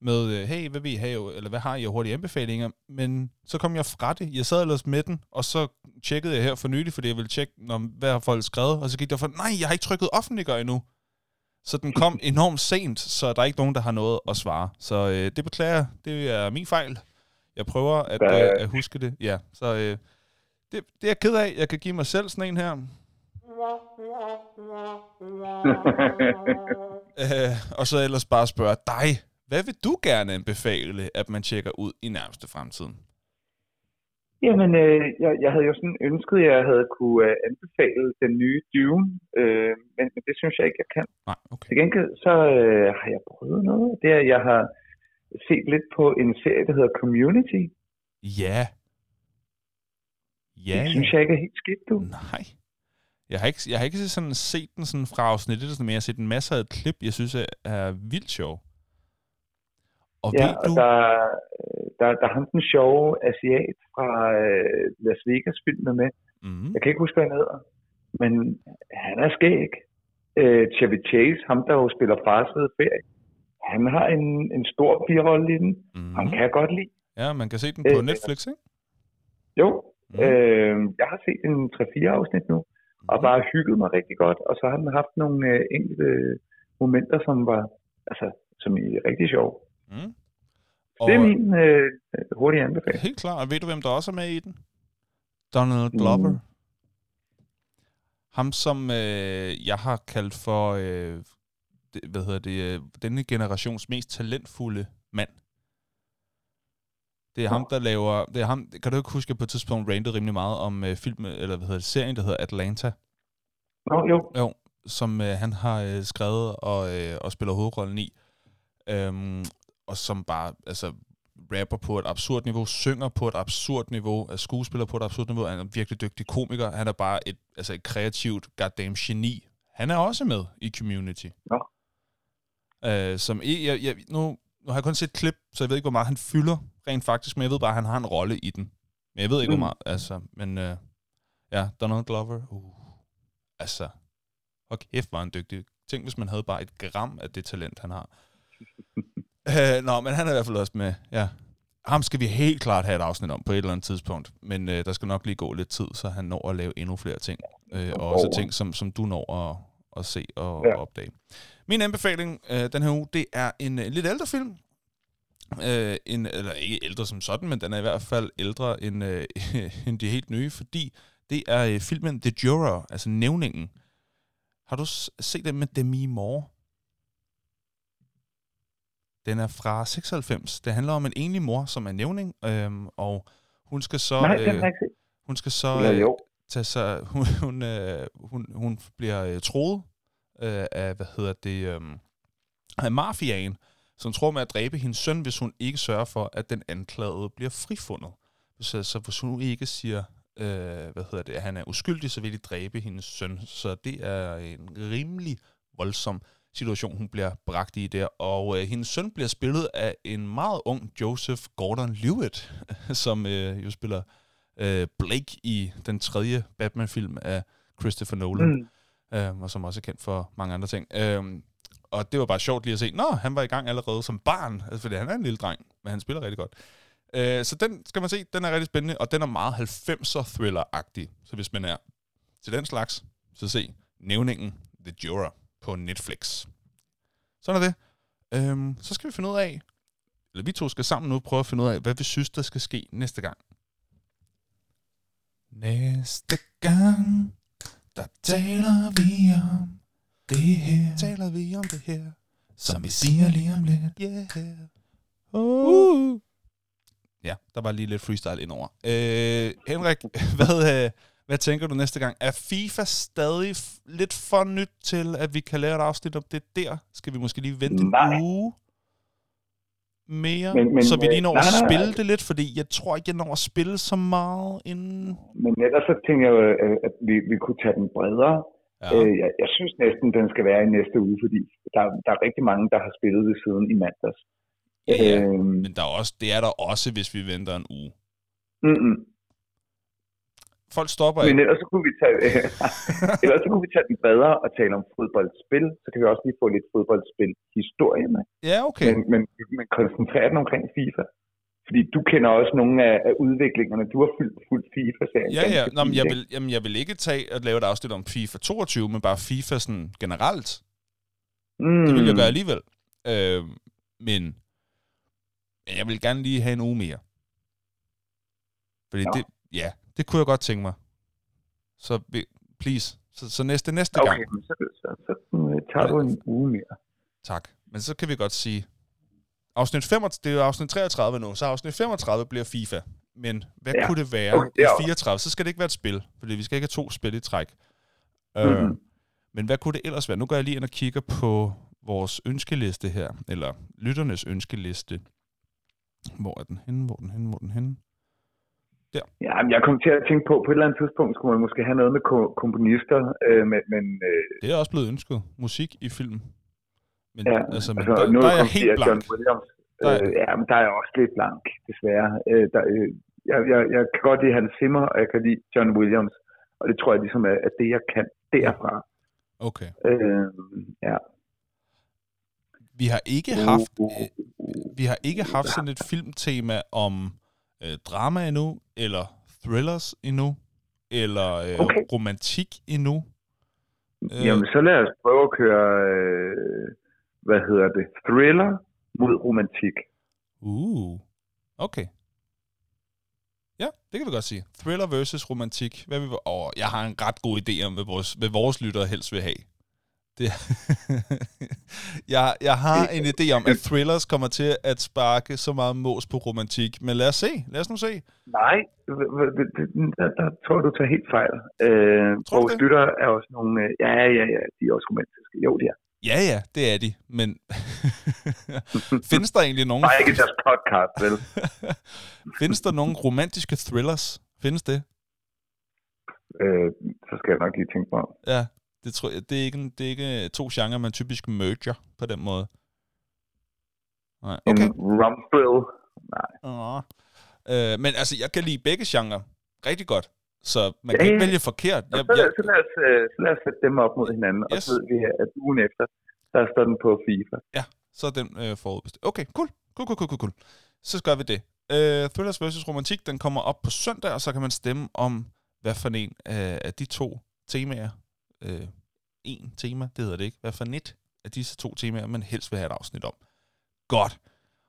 med, øh, hey, hvad vil I have, eller hvad har I af hurtige anbefalinger? Men så kom jeg fra det. Jeg sad ellers med den, og så tjekkede jeg her for nylig, fordi jeg ville tjekke, når, hvad har folk skrevet, og så gik der for, nej, jeg har ikke trykket offentliggør endnu. Så den kom [laughs] enormt sent, så der er ikke nogen, der har noget at svare. Så øh, det beklager. Det er min fejl. Jeg prøver at, øh, at huske det. Ja, så øh, det, det er jeg ked af. Jeg kan give mig selv sådan en her. [laughs] Øh, og så ellers bare spørge dig, hvad vil du gerne anbefale, at man tjekker ud i nærmeste fremtiden? Jamen, øh, jeg, jeg havde jo sådan ønsket, at jeg havde kunne øh, anbefale den nye Dune, øh, men, men det synes jeg ikke, jeg kan. Nej, okay. Til gengæld så øh, har jeg prøvet noget. Det er, jeg har set lidt på en serie, der hedder Community. Ja. Ja, Det synes jeg ikke er helt skidt, du. Nej. Jeg har ikke, jeg har ikke sådan set den sådan fra afsnittet, men jeg har set en masse af klip, jeg synes er, er vildt sjov. Og Ja, ved og du... der, øh, der, der er ham den sjove asiat fra øh, Las Vegas filmet med. Mm, Jeg kan ikke huske, hvad han hedder, men han er skæg. Øh, Chevy Chase, ham der jo spiller fars ved ferie. han har en, en stor birolle i den. Mm. Han kan jeg godt lide. Ja, man kan se den på Øh, Netflix, ikke? Jo, Mm. øh, jeg har set en 3-4 afsnit nu, og Mhm. bare hygget mig rigtig godt. Og så har den haft nogle øh, enkelte momenter, som var, altså, som er rigtig sjov. Mm. Det er min øh, hurtige anbefaling. Helt klart. Og ved du, hvem der også er med i den? Donald Glover. Mm. Ham, som øh, jeg har kaldt for, øh, det, hvad hedder det, øh, denne generations mest talentfulde mand. Det er ham, der laver, det er ham, kan du ikke huske, at jeg på et tidspunkt rantede rimelig meget om øh, film, eller hvad hedder det, serien, der hedder Atlanta, Nå, jo. jo, som øh, han har øh, skrevet og, øh, og spiller hovedrollen i. Øhm, og som bare, altså, rapper på et absurd niveau, synger på et absurd niveau, er skuespiller på et absurd niveau, han er en virkelig dygtig komiker, han er bare et, altså et kreativt goddamn geni. Han er også med i Community. Nå. Øh, som, jeg, jeg, nu, nu har jeg kun set et klip, så jeg ved ikke, hvor meget han fylder rent faktisk, men jeg ved bare, at han har en rolle i den. Men jeg ved ikke. Mm. hvor meget, altså, men øh, ja, Donald Glover, uh, altså, og kæft, var han dygtig. Tænk, hvis man havde bare et gram af det talent, han har. [laughs] øh, [laughs] nå, men han er i hvert fald også med, ja. Ham skal vi helt klart have et afsnit om på et eller andet tidspunkt, men øh, der skal nok lige gå lidt tid, så han når at lave endnu flere ting. Øh, og også ting, som, som du når at, at se og Ja. opdage. Min anbefaling øh, den her uge, det er en, en lidt ældre film. Øh, en, eller ikke ældre som sådan, men den er i hvert fald ældre end, øh, [laughs] end de helt nye, fordi det er øh, filmen The Juror, altså Nævningen. Har du set den med Demi Moore? Den er fra 96. Det handler om en enlig mor, som er nævning, øhm, og hun skal så, Nej, øh, hun skal så øh, jo. tage sig, [laughs] hun, hun, øh, hun, hun bliver øh, troet øh, af, hvad hedder det, øh, af mafiaen, som tror med at dræbe hendes søn, hvis hun ikke sørger for, at den anklagede bliver frifundet. Så, så hvis hun ikke siger, øh, hvad hedder det, at han er uskyldig, så vil de dræbe hendes søn. Så det er en rimelig voldsom situation, hun bliver bragt i der. Og øh, hendes søn bliver spillet af en meget ung Joseph Gordon-Levitt, [laughs] som øh, jo spiller øh, Blake i den tredje Batman-film af Christopher Nolan, Mm. øh, og som også er kendt for mange andre ting. Øh, og det var bare sjovt lige at se, nå, han var i gang allerede som barn, altså, fordi han er en lille dreng, men han spiller rigtig godt. Øh, så den skal man se, den er rigtig spændende, og den er meget 90'er thriller-agtig. Så hvis man er til den slags, så se Nævningen The Juror på Netflix. Sådan er det. Øhm, så skal vi finde ud af, eller vi to skal sammen nu prøve at finde ud af, hvad vi synes, der skal ske næste gang. Næste gang, der taler vi om det her. Taler vi om det her, som vi siger lige om lidt. Yeah. Uh. Ja, der var lige lidt freestyle indover. Øh, Henrik, [laughs] hvad, øh, hvad tænker du næste gang? Er FIFA stadig lidt for nyt til, at vi kan lave et afsnit om det der? Skal vi måske lige vente Nej. en uge mere, Men- men, så vi lige øh, når nej, at nej, spille nej. det lidt? Fordi jeg tror ikke, jeg når at spille så meget inden... Men ellers så tænker jeg, at vi, vi kunne tage den bredere. Ja. Øh, jeg, jeg synes næsten, den skal være i næste uge, fordi der, der er rigtig mange, der har spillet det siden i mandags. Ja, ja. Øhm, Men der er også, det er der også, hvis vi venter en uge. mm-mm. Folk stopper Men ellers så kunne vi tage, [laughs] ellers så kunne vi tage den bredere og tale om fodboldspil, så kan vi også lige få lidt fodboldspil historie med. Ja, okay. Men, men, men koncentrere den omkring FIFA. Fordi du kender også nogle af, af udviklingerne. Du har fuldt, fuldt FIFA-serien. Ja, ja. Nå, men jeg, vil, jamen, jeg vil ikke tage at lave et afsnit om FIFA 22, men bare FIFA sådan generelt. Mm. Det vil jeg gøre alligevel. Øh, men jeg vil gerne lige have en uge mere. Fordi Nå. det, ja, det kunne jeg godt tænke mig. Så please, så, så næste, næste Okay, gang. men så, så, så, så tager du en uge mere. Tak. Men så kan vi godt sige, afsnit 35, det er jo afsnit 33 nu, så afsnit 35 bliver FIFA. Men hvad ja. Kunne det være Okay, det i 34? Så skal det ikke være et spil, fordi vi skal ikke have to spil i træk. Mm-hmm. Øh, men hvad kunne det ellers være? Nu går jeg lige ind og kigger på vores ønskeliste her, eller lytternes ønskeliste. Hvor er den henne? Hvor er den henne? Hvor er den henne? Ja, men jeg kom til at tænke på, på et eller andet tidspunkt skulle man måske have noget med ko- komponister, øh, men, men øh, Det er også blevet ønsket. Musik i film. Men, ja, altså, men altså, der, nu der er jeg helt at John blank. Williams, Der er- øh, ja, men der er jeg også lidt blank, desværre. Øh, der, øh, jeg, jeg, jeg kan godt lide Hans Zimmer, og jeg kan lide John Williams, og det tror jeg ligesom er, er det, jeg kan derfra. Okay. Øh, ja. Vi har ikke haft, øh, vi har ikke haft sådan et filmtema om øh, drama endnu, eller thrillers endnu, eller øh, Okay. romantik endnu. Øh. Jamen, så lad os prøve at køre, øh, hvad hedder det, thriller mod romantik. Uh, okay. Ja, det kan vi godt sige. Thriller versus romantik. Hvad vi... Oh, jeg har en ret god idé om, hvad vores, hvad vores lyttere helst vil have. Det, [laughs] jeg, jeg har en idé om, at thrillers kommer til at sparke så meget mås på romantik. Men lad os se. Lad os nu se. Nej, det- det- der, der tror du tager helt fejl. Øh, Tror vores det? lyttere er også nogle, øh, ja, ja, ja, de er også romantiske. Jo, de er. Ja, ja, det er de. Men [laughs] findes der egentlig nogen... Bare ikke deres podcast, vel? [laughs] findes der nogle romantiske thrillers? Findes det? øh, så skal jeg nok lige tænke om. Ja, det, tror jeg, det, er ikke, en- det er ikke to genrer, man typisk merger på den måde. Nej, okay. En rum thrill. Nej. Øh, men altså, jeg kan lide begge genrer rigtig godt. Så man Ja, kan ikke ja. vælge forkert. Jeg, så, jeg, så, lad os, øh, så lad os sætte dem op mod hinanden, yes. og så ved vi, at ugen efter, der står den på FIFA. så er den øh, forudbestemt. Okay, cool. Cool, cool, cool, cool, cool. Så gør vi det. Øh, Thrillers vs. Romantik, den kommer op på søndag, og så kan man stemme om, hvad for en øh, af de to temaer, øh, en tema, det hedder det ikke, hvad for et af disse to temaer, man helst vil have et afsnit om. Godt.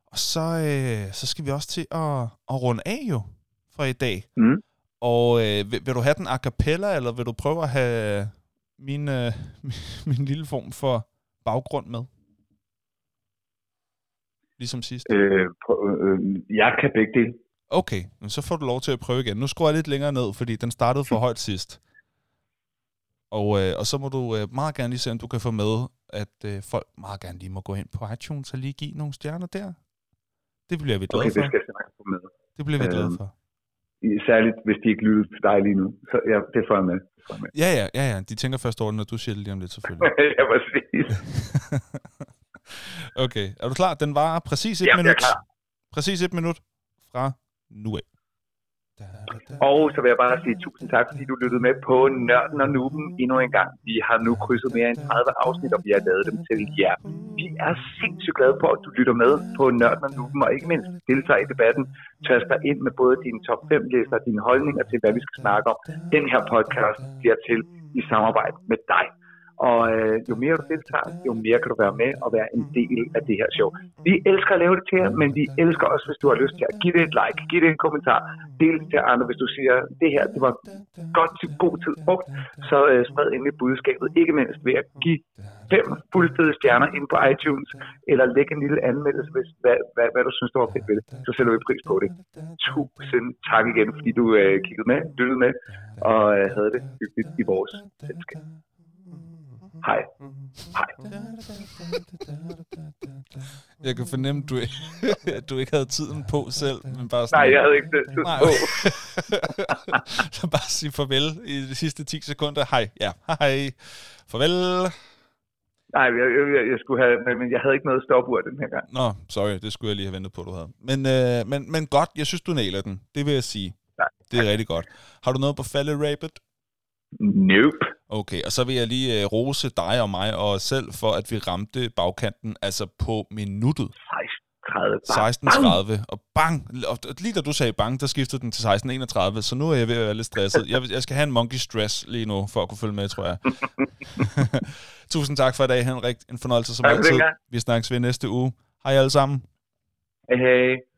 Og så, øh, så skal vi også til at, at runde af jo for i dag. Mm. Og øh, vil, vil du have den a cappella, eller vil du prøve at have min, øh, [laughs] min lille form for baggrund med? Ligesom sidst. Øh, prøv, øh, jeg kan begge dele. Okay, men så får du lov til at prøve igen. Nu skruer jeg lidt længere ned, fordi den startede for [laughs] højt sidst. Og, øh, og så må du øh, meget gerne lige se, om du kan få med, at øh, folk meget gerne lige må gå ind på iTunes og lige give nogle stjerner der. Det bliver vi glade Okay, for. det skal jeg med. Det bliver vi glade Øhm, for. I- Særligt, hvis de ikke lytter til dig lige nu. Så ja, det får jeg med. Det får jeg med. Ja, ja, ja, ja. De tænker først over det, når du siger det lige om lidt, selvfølgelig. [laughs] ja, præcis. [laughs] okay, er du klar? Den var præcis et Ja, jeg er minut. klar. Præcis et minut fra nu af. Og så vil jeg bare sige tusind tak, fordi du lyttede med på Nørden og Nuben endnu en gang. Vi har nu krydset mere end 30 afsnit, og vi har lavet dem til jer. Vi er sindssygt glade for, at du lytter med på Nørden og Nuben, og ikke mindst deltager i debatten. Taster ind med både dine top 5 lister og dine holdninger til, hvad vi skal snakke om. Den her podcast bliver til i samarbejde med dig. Og øh, jo mere du deltager, jo mere kan du være med og være en del af det her show. Vi elsker at lave det til jer, men vi elsker også, hvis du har lyst til at give det et like, give det en kommentar, del det til andre, hvis du siger, det her det var godt til god tid brugt, så øh, spred endelig budskabet, ikke mindst ved at give fem fuldstændige stjerner ind på iTunes, eller lægge en lille anmeldelse, hvis, hvad, hvad, hvad du synes, du var fedt ved det. Så sætter vi pris på det. Tusind tak igen, fordi du øh, kiggede med, lyttede med, og øh, havde det hyggeligt i vores selskab. Hej. Hej. Jeg kan fornemme, at du, [laughs] at du ikke havde tiden på selv, men bare sådan... Nej, jeg havde ikke det. tid Nej, på. [laughs] så bare sige farvel i de sidste 10 sekunder. Hej, ja, hej. Farvel. Nej, jeg, jeg, jeg, jeg skulle have, men, men jeg havde ikke noget stopur den her gang. Nå, sorry, det skulle jeg lige have ventet på, du havde. Men, øh, men, men godt, jeg synes, du nailer den. Det vil jeg sige. Tak. Det er rigtig godt. Har du noget på faldet, Rabbit? Nope. Okay, og så vil jeg lige øh, rose dig og mig og os selv for, at vi ramte bagkanten, altså på minuttet. 16.30. 16.30, og bang! Og lige da du sagde bang, der skiftede den til 16.31, så nu er jeg ved at være lidt stresset. Jeg, jeg skal have en monkey stress lige nu, for at kunne følge med, tror jeg. [laughs] Tusind tak for i dag, Henrik. En fornøjelse som Tak altid. Vi snakkes ved næste uge. Hej alle sammen. Hey, hey.